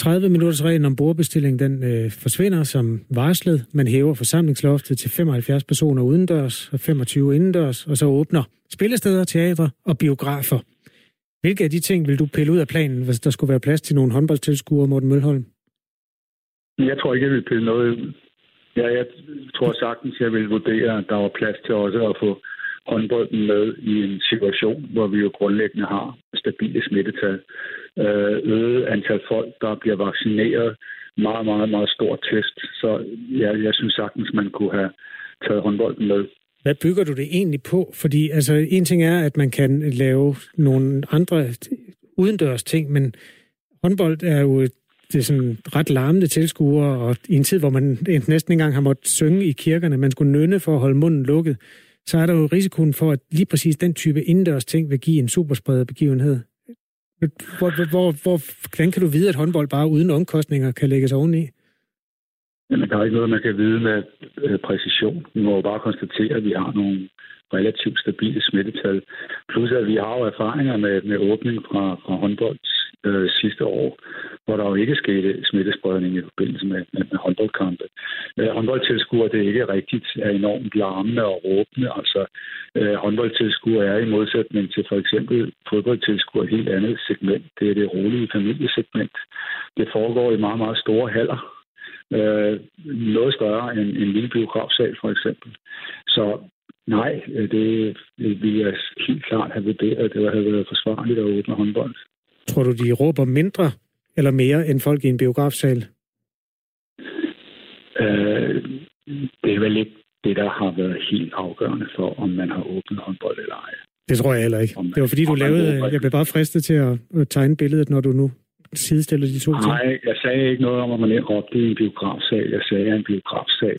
30 minutters reglen om bordbestilling, den øh, forsvinder som varslet. Man hæver forsamlingsloftet til 75 personer udendørs og 25 indendørs, og så åbner spillesteder, teatre og biografer. Hvilke af de ting vil du pille ud af planen, hvis der skulle være plads til nogle håndboldtilskuere, Morten Mølholm? Jeg tror ikke, jeg vil pille noget ud. Ja, jeg tror sagtens, jeg vil vurdere, at der var plads til også at få håndbolden med i en situation, hvor vi jo grundlæggende har stabile smittetal. Øh, øget antal folk, der bliver vaccineret, meget, meget, meget stor test. Så ja, jeg synes sagtens, man kunne have taget håndbolden med. Hvad bygger du det egentlig på? Fordi altså, en ting er, at man kan lave nogle andre udendørs ting, men håndbold er jo det er sådan ret larmende tilskuere, og i en tid, hvor man næsten ikke engang har måttet synge i kirkerne, man skulle nynne for at holde munden lukket, så er der jo risikoen for, at lige præcis den type indendørs ting vil give en superspreder begivenhed. Hvor, hvor, hvor, hvordan kan du vide, at håndbold bare uden omkostninger kan lægges oveni? Jamen, der er ikke noget, man kan vide med øh, præcision. Vi må jo bare konstatere, at vi har nogle relativt stabile smittetal. Plus at vi har jo erfaringer med, med åbning fra, fra håndbold øh, sidste år, hvor der jo ikke skete smittespredning i forbindelse med, med, med håndboldkampe. Øh, håndboldtilskuer, det er ikke rigtigt, er enormt larmende og råbende. Altså, øh, håndboldtilskuer er i modsætning til for eksempel fodboldtilskuer et helt andet segment. Det er det rolige familiesegment. Det foregår i meget, meget store haller. Øh, noget større end en lille biografsal, for eksempel. Så nej, øh, det vil jeg helt klart have vurderet, at det havde været forsvarligt at åbne håndbold. Tror du, de råber mindre eller mere end folk i en biografsal? Øh, det er vel ikke det, der har været helt afgørende for, om man har åbnet håndbold eller ej. Det tror jeg heller ikke. Man, det var fordi, du lavede... Jeg blev bare fristet til at, tegne billedet, når du nu sidestiller de to ting. Nej, jeg sagde ikke noget om, at man ikke råbte i en biografsal. Jeg sagde, at en biografsal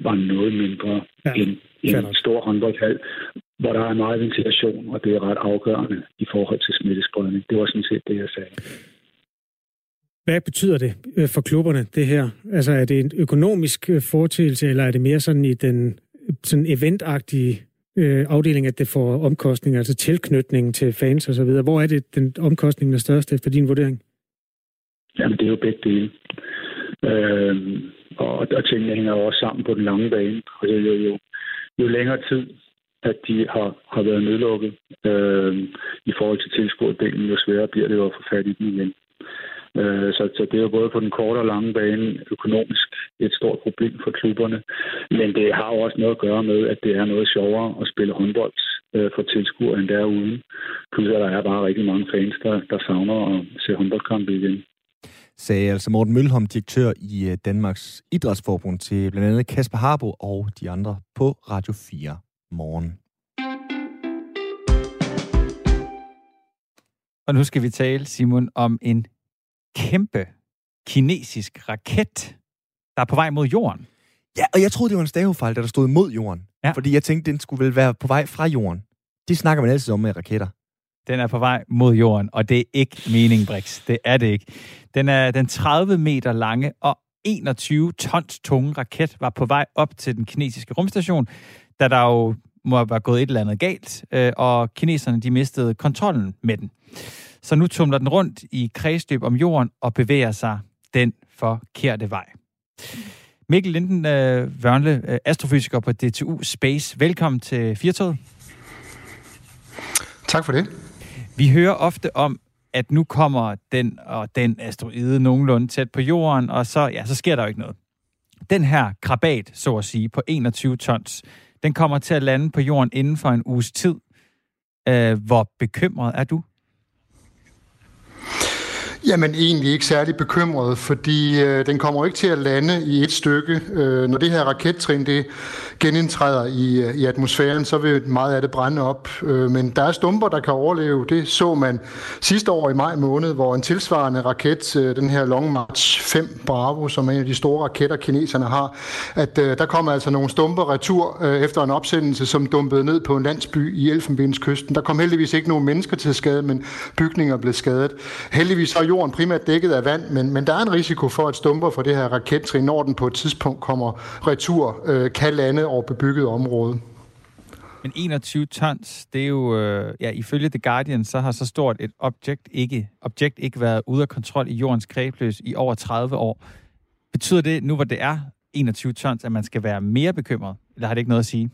var noget mindre ja, end en stor håndboldhal, hvor der er meget ventilation, og det er ret afgørende i forhold til smittespredning. Det var sådan set det, jeg sagde. Hvad betyder det øh, for klubberne, det her? Altså, er det en økonomisk øh, foretagelse, eller er det mere sådan i den sådan eventagtige øh, afdeling, at det får omkostninger, altså tilknytning til fans og så videre? Hvor er det, den omkostning er størst efter din vurdering? Jamen, det er jo begge dele. Øh, og, og tingene hænger også sammen på den lange bane. Og jo, jo, jo, jo længere tid, at de har, har været nedlukket øh, i forhold til tilskuddelen, jo sværere bliver det jo at få fat i dem igen. Øh, så, så det er jo både på den korte og lange bane økonomisk et stort problem for klubberne. Men det har jo også noget at gøre med, at det er noget sjovere at spille håndbold øh, for tilskuere, end der uden. Plus at der er bare rigtig mange fans, der, der savner at se håndboldkampe igen sagde altså Morten Mølholm, direktør i øh, Danmarks Idrætsforbund, til blandt andet Kasper Harbo og de andre på Radio 4 morgen. Og nu skal vi tale, Simon, om en kæmpe kinesisk raket, der er på vej mod jorden. Ja, og jeg troede, det var en stavefejl, der stod mod jorden. Ja. Fordi jeg tænkte, den skulle vel være på vej fra jorden. Det snakker man altid om med raketter. Den er på vej mod jorden, og det er ikke meningen, Brix. Det er det ikke. Den er den 30 meter lange og 21 tons tunge raket var på vej op til den kinesiske rumstation, da der jo må have været gået et eller andet galt, øh, og kineserne de mistede kontrollen med den. Så nu tumler den rundt i kredsløb om jorden og bevæger sig den forkerte vej. Mikkel Linden øh, Vørnle, øh, astrofysiker på DTU Space. Velkommen til Firtoget. Tak for det. Vi hører ofte om, at nu kommer den og den asteroide nogenlunde tæt på jorden, og så, ja, så sker der jo ikke noget. Den her krabat, så at sige, på 21 tons, den kommer til at lande på jorden inden for en uges tid. Øh, hvor bekymret er du? Jamen egentlig ikke særlig bekymret, fordi øh, den kommer ikke til at lande i et stykke. Øh, når det her rakettrin det genindtræder i, øh, i atmosfæren, så vil meget af det brænde op. Øh, men der er stumper, der kan overleve. Det så man sidste år i maj måned, hvor en tilsvarende raket, øh, den her Long March 5 Bravo, som er en af de store raketter, kineserne har, at øh, der kommer altså nogle stumper retur øh, efter en opsendelse, som dumpede ned på en landsby i Elfenbenskysten. Der kom heldigvis ikke nogen mennesker til skade, men bygninger blev skadet. Heldigvis har jorden jorden primært dækket af vand, men, men der er en risiko for, at stumper fra det her rakettrin, når den på et tidspunkt kommer retur, øh, kan lande over bebygget område. Men 21 tons, det er jo, øh, ja, ifølge The Guardian, så har så stort et objekt ikke, objekt ikke været ude af kontrol i jordens kredsløs i over 30 år. Betyder det, nu hvor det er 21 tons, at man skal være mere bekymret? Eller har det ikke noget at sige?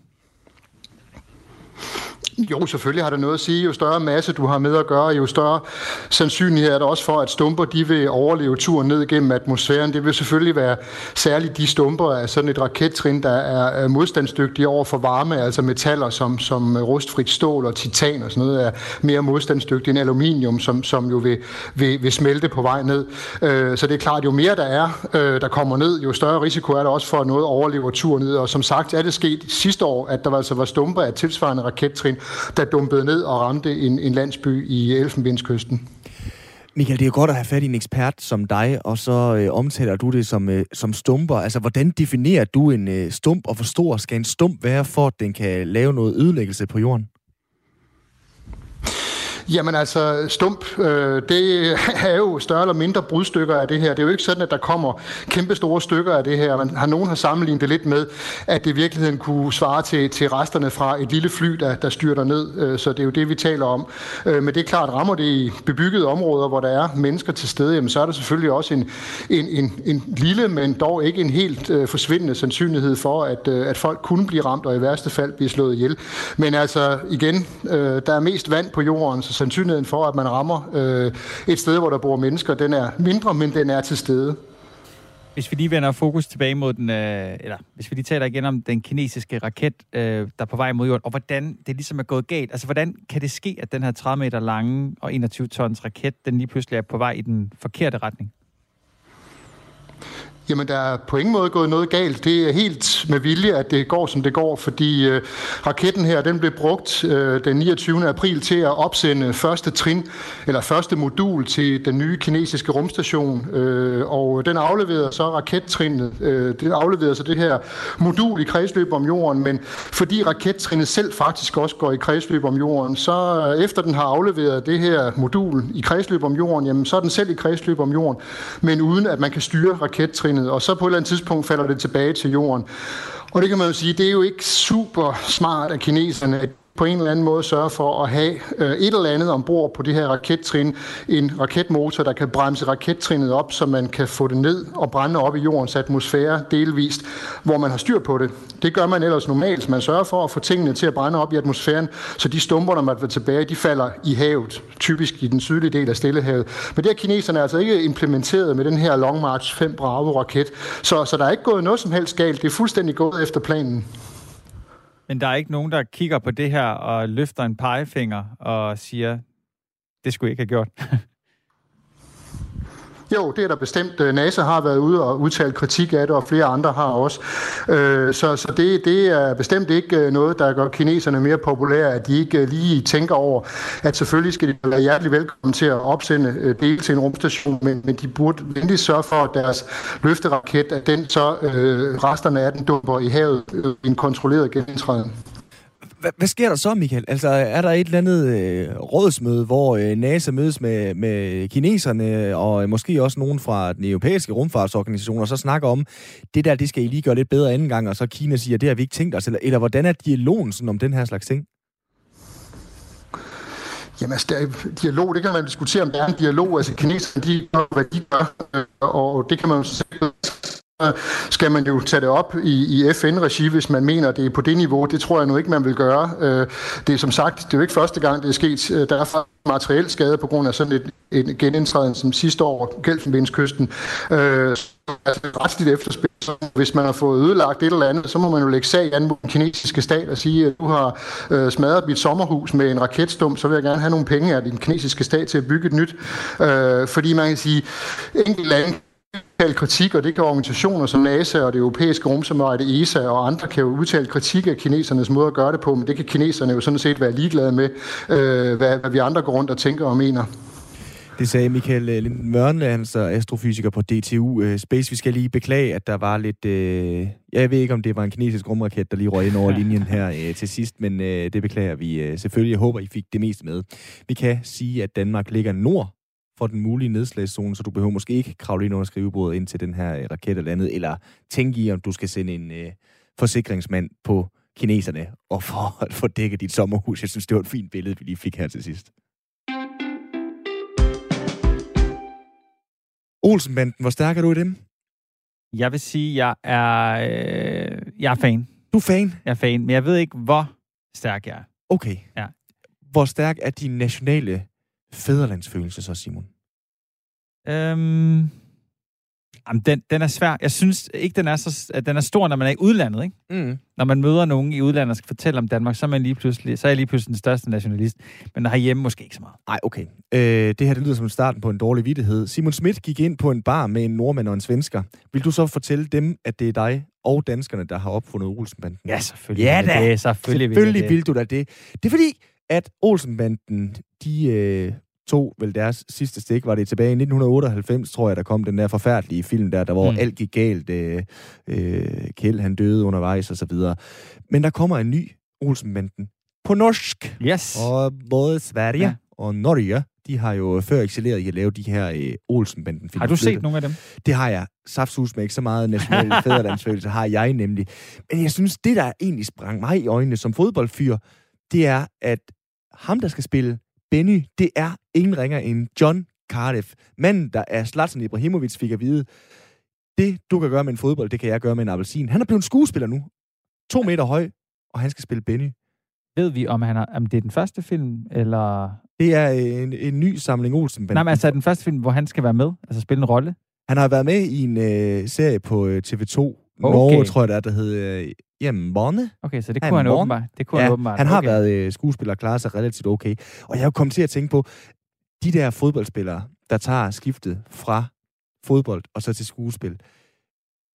Jo, selvfølgelig har det noget at sige. Jo større masse du har med at gøre, jo større sandsynlighed er der også for, at stumper de vil overleve turen ned gennem atmosfæren. Det vil selvfølgelig være særligt de stumper af sådan et rakettrin, der er modstandsdygtige over for varme, altså metaller som, som rustfrit stål og titan og sådan noget, er mere modstandsdygtige end aluminium, som, som jo vil, vil, vil smelte på vej ned. Øh, så det er klart, jo mere der er, øh, der kommer ned, jo større risiko er der også for, at noget overlever turen ned. Og som sagt er det sket sidste år, at der altså var stumper af tilsvarende rakettrin, der dumpede ned og ramte en, en landsby i Elfenbenskysten. Michael, det er godt at have fat i en ekspert som dig, og så øh, omtaler du det som, øh, som stumper. Altså, hvordan definerer du en øh, stump, og hvor stor skal en stump være, for at den kan lave noget ødelæggelse på jorden? Jamen altså, stump, øh, det [LAUGHS] er jo større eller mindre brudstykker af det her. Det er jo ikke sådan, at der kommer kæmpe store stykker af det her. Man har nogen har sammenlignet det lidt med, at det i virkeligheden kunne svare til, til resterne fra et lille fly, der, der styrter ned. Øh, så det er jo det, vi taler om. Øh, men det er klart, rammer det i bebyggede områder, hvor der er mennesker til stede, jamen så er der selvfølgelig også en, en, en, en lille, men dog ikke en helt øh, forsvindende sandsynlighed for, at, øh, at folk kunne blive ramt og i værste fald blive slået ihjel. Men altså igen, øh, der er mest vand på jorden, så sandsynligheden for, at man rammer øh, et sted, hvor der bor mennesker, den er mindre, men den er til stede. Hvis vi lige vender fokus tilbage mod den, øh, eller hvis vi lige taler igen om den kinesiske raket, øh, der er på vej mod jorden, og hvordan det ligesom er gået galt. Altså, hvordan kan det ske, at den her 30 meter lange og 21 tons raket, den lige pludselig er på vej i den forkerte retning? Jamen, der er på ingen måde gået noget galt. Det er helt med vilje, at det går, som det går, fordi øh, raketten her, den blev brugt øh, den 29. april til at opsende første trin, eller første modul til den nye kinesiske rumstation, øh, og den afleverede så rakettrinnet, øh, den afleverede så det her modul i kredsløb om jorden, men fordi rakettrinnet selv faktisk også går i kredsløb om jorden, så øh, efter den har afleveret det her modul i kredsløb om jorden, jamen, så er den selv i kredsløb om jorden, men uden at man kan styre rakettrinnet systemet, og så på et eller andet tidspunkt falder det tilbage til jorden. Og det kan man jo sige, det er jo ikke super smart af kineserne, at på en eller anden måde sørge for at have øh, et eller andet ombord på det her rakettrin, en raketmotor, der kan bremse rakettrinet op, så man kan få det ned og brænde op i jordens atmosfære delvist, hvor man har styr på det. Det gør man ellers normalt. Man sørger for at få tingene til at brænde op i atmosfæren, så de stumper, der måtte være tilbage, de falder i havet, typisk i den sydlige del af Stillehavet. Men det har kineserne altså ikke implementeret med den her Long March 5 Bravo-raket, så, så der er ikke gået noget som helst galt. Det er fuldstændig gået efter planen. Men der er ikke nogen, der kigger på det her og løfter en pegefinger og siger, det skulle jeg ikke have gjort. [LAUGHS] Jo, det er der bestemt. Øh, NASA har været ude og udtalt kritik af det, og flere andre har også. Øh, så så det, det er bestemt ikke øh, noget, der gør kineserne mere populære, at de ikke lige tænker over, at selvfølgelig skal de være hjertelig velkommen til at opsende del til en rumstation, men, men de burde endelig sørge for, at deres løfteraket, at den så resterne af den dumper i havet i en kontrolleret genindtræden. Hvad, hvad sker der så, Michael? Altså, er der et eller andet øh, rådsmøde, hvor øh, NASA mødes med, med kineserne, og måske også nogen fra den europæiske rumfartsorganisation, og så snakker om, det der, det skal I lige gøre lidt bedre anden gang, og så Kina siger, det har vi ikke tænkt os, eller, eller hvordan er dialogen sådan om den her slags ting? Jamen, altså, der, dialog, det kan man diskutere, om der er en dialog. Altså, kineserne, de gør, hvad de gør, øh, og det kan man jo skal man jo tage det op i, i FN-regi, hvis man mener, det er på det niveau. Det tror jeg nu ikke, man vil gøre. Øh, det er som sagt, det er jo ikke første gang, det er sket. Øh, der er materiel skade på grund af sådan et, et genindtræden som sidste år, Gelfenbenskysten. Øh, altså retsligt efterspil. Hvis man har fået ødelagt et eller andet, så må man jo lægge sag an mod den kinesiske stat og sige, at du har øh, smadret mit sommerhus med en raketstum, så vil jeg gerne have nogle penge af den kinesiske stat til at bygge et nyt. Øh, fordi man kan sige, enkelte lande udtale kritik, og det kan organisationer som NASA og det europæiske rumsamarbejde ESA og andre kan jo udtale kritik af kinesernes måde at gøre det på, men det kan kineserne jo sådan set være ligeglade med, øh, hvad, hvad vi andre går rundt og tænker og mener. Det sagde Michael øh, Linden Mørne, altså astrofysiker på DTU øh, Space. Vi skal lige beklage, at der var lidt... Øh, jeg ved ikke, om det var en kinesisk rumraket, der lige røg ind over [LAUGHS] linjen her øh, til sidst, men øh, det beklager vi øh, selvfølgelig. Jeg håber, I fik det meste med. Vi kan sige, at Danmark ligger nord for den mulige nedslagszone, så du behøver måske ikke kravle ind under skrivebordet ind til den her øh, raket eller andet, eller tænke i, om du skal sende en øh, forsikringsmand på kineserne og for at [LAUGHS] få dækket dit sommerhus. Jeg synes, det var et fint billede, vi lige fik her til sidst. Olsenbanden, hvor stærk er du i dem? Jeg vil sige, jeg er, øh, jeg er fan. Du er fan? Jeg er fan, men jeg ved ikke, hvor stærk jeg er. Okay. Ja. Hvor stærk er din nationale fæderlandsfølelse så, Simon? Øhm, jamen, den, den er svær. Jeg synes ikke, den er, så, at den er stor, når man er i udlandet. Ikke? Mm. Når man møder nogen i udlandet og skal fortælle om Danmark, så er, man lige pludselig, så er jeg lige pludselig den største nationalist. Men herhjemme måske ikke så meget. Nej, okay. Øh, det her det lyder som starten på en dårlig vittighed. Simon Schmidt gik ind på en bar med en nordmand og en svensker. Vil du så fortælle dem, at det er dig og danskerne, der har opfundet Olsenbanden? Ja, selvfølgelig. Ja da! Det, selvfølgelig, selvfølgelig vil, vil du da det. Det er fordi, at Olsenbanden, de øh, tog vel deres sidste stik, var det tilbage i 1998, tror jeg, der kom den der forfærdelige film der, der hvor mm. alt gik galt. Øh, øh, Kjeld, han døde undervejs og så videre. Men der kommer en ny Olsenbanden på norsk. Yes. Og både Sverige ja. og Norge, de har jo før excelleret i at lave de her øh, Olsenbanden-film. Har du set nogle af dem? Det har jeg. Saftsus med ikke så meget national [LAUGHS] fædrelandsfølelse har jeg nemlig. Men jeg synes, det der egentlig sprang mig i øjnene som fodboldfyr, det er, at ham, der skal spille Benny, det er ingen ringer end John Cardiff. Manden, der er Zlatan Ibrahimovic, fik at vide, det du kan gøre med en fodbold, det kan jeg gøre med en appelsin. Han er blevet en skuespiller nu. To meter høj, og han skal spille Benny. Ved vi, om, han har, om det er den første film, eller... Det er en, en ny samling olsen Nej, men altså den første film, hvor han skal være med, altså spille en rolle? Han har været med i en øh, serie på øh, TV2. Okay. Norge, tror jeg, der, der hed øh, Jamen Bonne. Okay, så det kunne han, han åbenbart. Det kunne ja, han åbenbart. Han har okay. været øh, skuespiller og klaret sig relativt okay. Og jeg kommet til at tænke på, de der fodboldspillere, der tager skiftet fra fodbold og så til skuespil,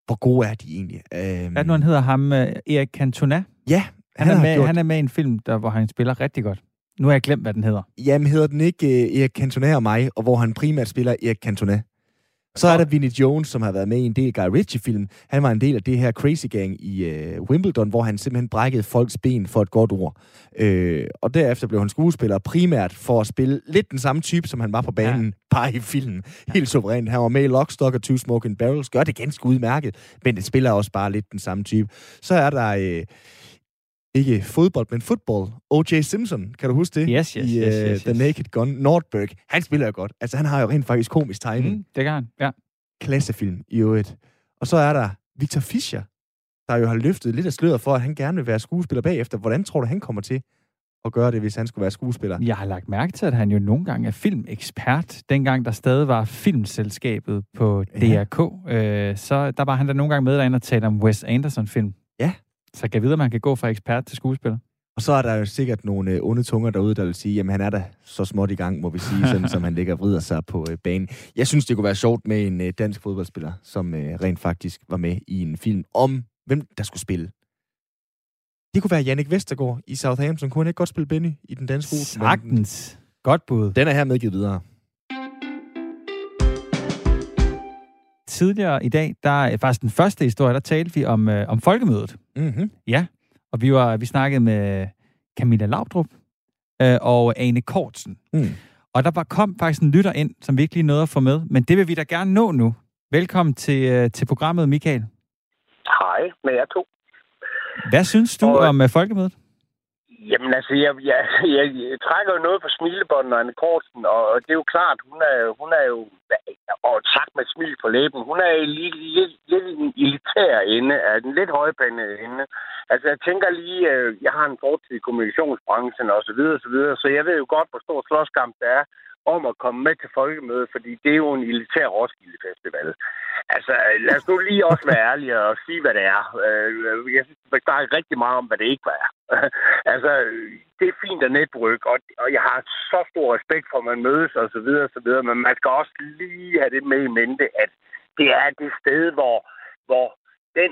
hvor gode er de egentlig? Øhm, Hvad nu han hedder ham? Uh, Erik Cantona? Ja. Han, han, er med, gjort... han er med i en film, der, hvor han spiller rigtig godt. Nu har jeg glemt, hvad den hedder. Jamen, hedder den ikke uh, Erik Cantona og mig, og hvor han primært spiller Erik Cantona? Så er der Vinnie Jones, som har været med i en del Guy Ritchie-film. Han var en del af det her Crazy Gang i uh, Wimbledon, hvor han simpelthen brækkede folks ben for et godt ord. Uh, og derefter blev han skuespiller primært for at spille lidt den samme type, som han var på banen, ja. bare i filmen. Helt suverænt. Han var med i Lock, Stock og Two Smoking Barrels. Gør det ganske udmærket, men det spiller også bare lidt den samme type. Så er der... Uh, ikke fodbold, men football. O.J. Simpson, kan du huske det? Yes, yes, I yes, yes, uh, yes. The Naked Gun. Nordberg, han spiller jo godt. Altså, han har jo rent faktisk komisk timing. Mm, det kan han, ja. Klassefilm i øvrigt. Og så er der Victor Fischer, der jo har løftet lidt af sløret for, at han gerne vil være skuespiller bagefter. Hvordan tror du, han kommer til at gøre det, hvis han skulle være skuespiller? Jeg har lagt mærke til, at han jo nogle gange er filmekspert. Dengang der stadig var filmselskabet på DRK, ja. øh, så der var han der nogle gange med derinde og talte om Wes Anderson-film. Så kan jeg vide, at man kan gå fra ekspert til skuespiller. Og så er der jo sikkert nogle øh, onde tunger derude, der vil sige, jamen han er da så småt i gang, må vi sige, sådan som han ligger og vrider sig på øh, banen. Jeg synes, det kunne være sjovt med en øh, dansk fodboldspiller, som øh, rent faktisk var med i en film om, hvem der skulle spille. Det kunne være Jannik Vestergaard i Southampton. Kunne han ikke godt spille Benny i den danske fodbold? Sagtens. Godt bud. Den er her medgivet videre. Tidligere i dag, der er faktisk den første historie, der talte vi om, øh, om folkemødet. Mm-hmm. Ja, og vi, var, vi snakkede med Camilla Laudrup øh, og Ane Kortsen. Mm. Og der var, kom faktisk en lytter ind, som virkelig nåede at få med, men det vil vi da gerne nå nu. Velkommen til, øh, til programmet, Michael. Hej med jer to. Hvad synes du og... om øh, folkemødet? Jamen altså, jeg, jeg, jeg, jeg trækker jo noget på smilebånden og Anne Kortsen, og, og det er jo klart, hun er, hun er jo, og sagt med smil på læben, hun er lidt, lidt, lidt den elitære ende, er den lidt højpænde ende. Altså, jeg tænker lige, øh, jeg har en fortid i kommunikationsbranchen og så videre, og så videre, så jeg ved jo godt, hvor stor slåskamp det er om at komme med til folkemødet, fordi det er jo en elitær Roskilde Festival. Altså, lad os nu lige også være ærlige og sige, hvad det er. Øh, jeg synes, der er rigtig meget om, hvad det ikke er. [LAUGHS] altså, det er fint at netrykke, og, og jeg har så stor respekt for, at man mødes og så videre, og så videre, men man skal også lige have det med i mente, at det er det sted, hvor, hvor den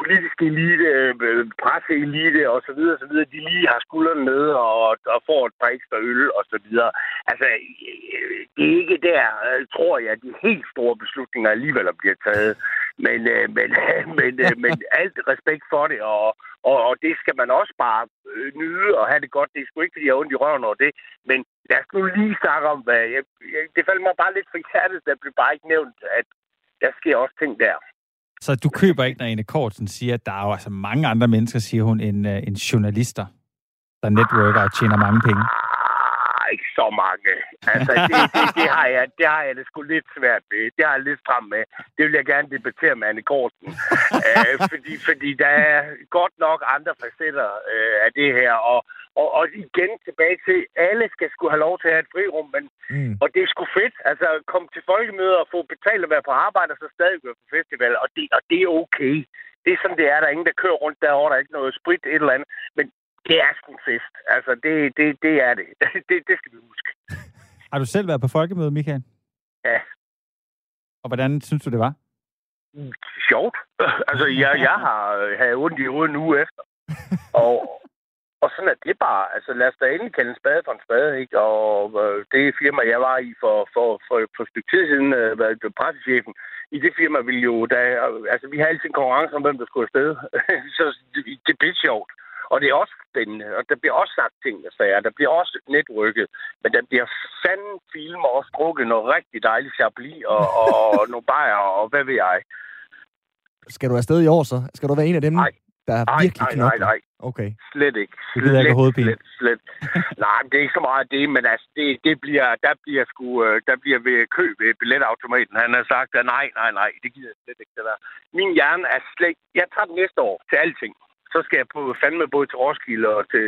politiske elite, øh, presseelite og så videre, så videre, de lige har skuldrene nede og, og får et par ekstra øl og så videre. Altså, det er ikke der, øh, tror jeg, de helt store beslutninger alligevel bliver taget. Men, øh, men, [LAUGHS] men, men alt respekt for det, og, og, og det skal man også bare nyde og have det godt. Det er sgu ikke, fordi jeg har ondt i røven over det. Men lad os nu lige snakke om, hvad... Jeg, jeg, det faldt mig bare lidt for hjertet. Der blev bare ikke nævnt, at der sker også ting der. Så du køber ikke, når Ane Kortsen siger, at der er jo altså mange andre mennesker, siger hun, end, uh, end journalister, der networker og tjener mange penge? Ikke så mange. Altså, det, det, det, har jeg, det har jeg det sgu lidt svært med. Det har jeg lidt frem med. Det vil jeg gerne debattere med Anne Korsen. uh, [LAUGHS] fordi, fordi der er godt nok andre facetter uh, af det her. Og, og, og igen tilbage til, alle skal skulle have lov til at have et frirum, men, mm. og det er sgu fedt. Altså, kom til folkemøder og få betalt at være på arbejde, og så stadig gå på festival, og det, og det er okay. Det er sådan, det er. Der er ingen, der kører rundt derovre. Der er ikke noget sprit, et eller andet. Men det er sgu en fest. Altså, det, det, det er [LAUGHS] det. det. Det skal vi huske. Har du selv været på folkemøde, Michael? Ja. Og hvordan synes du, det var? Sjovt. [LAUGHS] altså, jeg, jeg har havde ondt i hovedet en uge efter. og, og sådan er det bare. Altså, lad os da endelig kalde en spade for en spade, ikke? Og øh, det firma, jeg var i for, for, for, for et stykke tid siden, øh, pressechefen, i det firma ville jo, da, altså, vi har altid en konkurrence om, hvem der skulle afsted. [LAUGHS] så det, det er pisse sjovt. Og det er også spændende, og der bliver også sagt ting, der siger. Der bliver også netrykket, men der bliver fanden film og også drukket noget rigtig dejligt chablis og, og, og [LAUGHS] nogle bajer og hvad ved jeg. Skal du afsted i år så? Skal du være en af dem, nej. der er nej, virkelig nej, knokler? Nej, nej, Okay. Slet ikke. Det gider ikke hovedpine. Slet, slet. [LAUGHS] nej, det er ikke så meget det, men altså, det, det bliver, der bliver sgu, øh, der bliver ved kø ved billetautomaten. Han har sagt, at nej, nej, nej, det gider jeg slet ikke, det der. Min hjerne er slet Jeg tager den næste år til alting så skal jeg på fandme både til Roskilde og til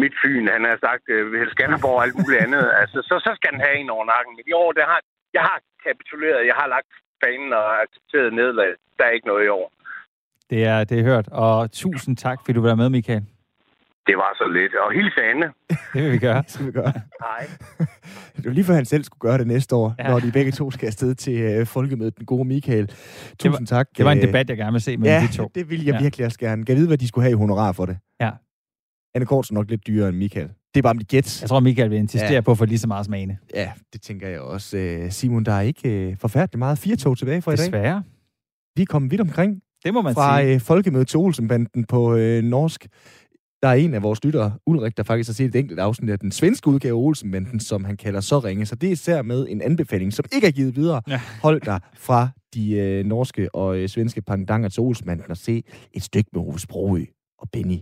Midtfyn. Han har sagt, øh, ved Skanderborg og alt muligt andet. [LAUGHS] Altså, så, så skal han have en over nakken. Men i år, der har, jeg har kapituleret. Jeg har lagt fanen og accepteret nederlag. Der er ikke noget i år. Det er, det er hørt. Og tusind tak, fordi du var med, Michael. Det var så lidt. Og hilse Anne. [LAUGHS] Det vil vi gøre. det skal vi gøre. Hej. [LAUGHS] Det var lige før han selv skulle gøre det næste år, ja. når de begge to skal afsted til uh, folkemødet, den gode Michael. Tusind det var, tak. Det var en debat, jeg gerne vil se med ja, de to. det vil jeg ja. virkelig også gerne. Kan vide, hvad de skulle have i honorar for det? Ja. Anne Kortsen nok lidt dyrere end Michael. Det er bare mit gæt. Jeg tror, Michael vil insistere ja. på at få lige så meget smagende. Ja, det tænker jeg også. Uh, Simon, der er ikke uh, forfærdeligt meget fire tog tilbage for Desværre. i dag. Desværre. Vi er kommet vidt omkring. Det må man Fra sige. uh, folkemødet til Olsenbanden på uh, norsk. Der er en af vores lyttere, Ulrik, der faktisk har set et enkelt afsnit af den svenske udgave Olsenbanden, som han kalder Så Ringe. Så det er især med en anbefaling, som ikke er givet videre. Ja. Hold dig fra de øh, norske og øh, svenske pandanger til Olsenbanden og se et stykke med Ove Sprogø og Benny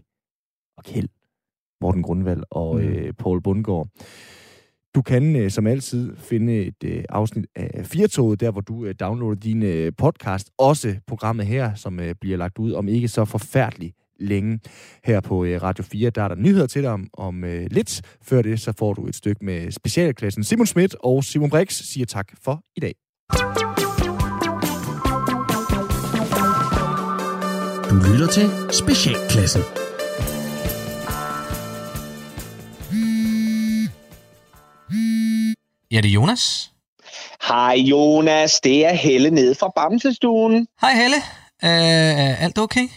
og Kjeld, Morten Grundvald og øh, Paul Bundgaard. Du kan øh, som altid finde et øh, afsnit af Firtoget, der hvor du øh, downloader din øh, podcast. Også programmet her, som øh, bliver lagt ud om ikke så forfærdeligt længe. Her på øh, Radio 4, der er der nyheder til dig om, om øh, lidt. Før det, så får du et stykke med specialklassen. Simon Schmidt og Simon Brix siger tak for i dag. Du lytter til Specialklassen. Ja, det er Jonas. Hej Jonas, det er Helle nede fra Bamsestuen. Hej Helle. Uh, alt okay?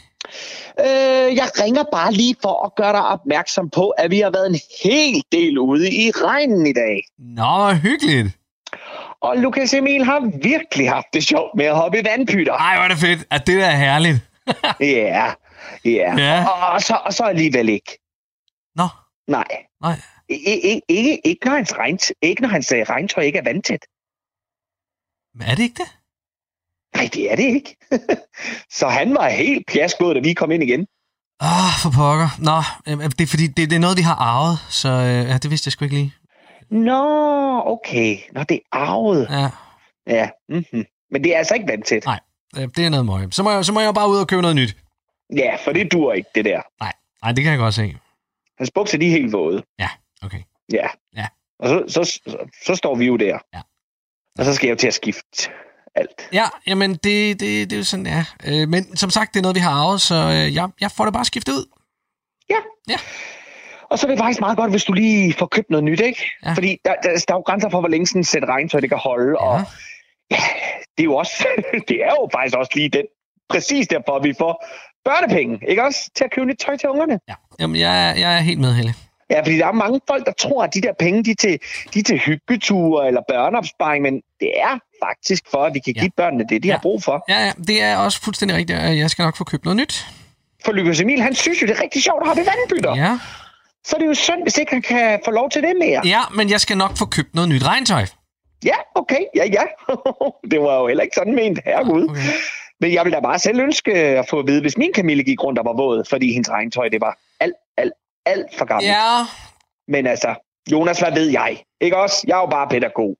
Øh, jeg ringer bare lige for at gøre dig opmærksom på, at vi har været en hel del ude i regnen i dag. Nå, hyggeligt. Og Lukas Emil har virkelig haft det sjovt med at hoppe i vandpytter. Ej, hvor er det fedt. At det der er herligt. [LAUGHS] ja, ja. Ja. Og, og, så, og så alligevel ikke. Nå. Nej. Nej. Ikke, ikke, ikke, når hans regn, ikke når hans regntøj ikke er vandtæt. Men er det ikke det? Nej, det er det ikke. [LAUGHS] så han var helt pjaskået, da vi kom ind igen. Åh, oh, for pokker. Nå, det er fordi, det, det er noget, vi har arvet, så øh, ja, det vidste jeg sgu ikke lige. Nå, okay. Nå, det er arvet. Ja. Ja, mm-hmm. men det er altså ikke vandtæt. Nej, øh, det er noget møg. Så må, jeg, så må jeg bare ud og købe noget nyt. Ja, for det dur ikke, det der. Nej, nej det kan jeg godt se. Hans bukser, de er helt våde. Ja, okay. Ja. Ja. Og så, så, så, så står vi jo der. Ja. Og så skal jeg jo til at skifte alt. Ja, jamen det, det, det er jo sådan, ja. Øh, men som sagt, det er noget, vi har arvet, så øh, jeg, jeg får det bare skiftet ud. Ja. Ja. Og så er det faktisk meget godt, hvis du lige får købt noget nyt, ikke? Ja. Fordi der, der, der er jo grænser for, hvor længe sådan et sæt regntøj det kan holde. Ja. Og ja, det er jo også, [LAUGHS] det er jo faktisk også lige den, præcis derfor, vi får børnepenge, ikke også? Til at købe nyt tøj til ungerne. Ja, jamen jeg, jeg er helt med, Helle. Ja, fordi der er mange folk, der tror, at de der penge, de er til, de er til hyggeture eller børneopsparing, men det er faktisk for, at vi kan Ja. give børnene det, de Ja. har brug for. Ja, ja, det er også fuldstændig rigtigt. og Jeg skal nok få købt noget nyt. For Lukas Emil, han synes jo, det er rigtig sjovt at have vandbytter. Ja. Så er det jo synd, hvis ikke han kan få lov til det mere. Ja, men jeg skal nok få købt noget nyt regntøj. Ja, okay, ja, ja. [LAUGHS] det var jo heller ikke sådan ment, herregud. Okay. Men jeg vil da bare selv ønske at få at vide, hvis min Camille gik rundt og var våd, fordi hendes regntøj, det var alt for gammelt. Ja. Men altså, Jonas, hvad ved jeg? Ikke også? Jeg er jo bare pædagog.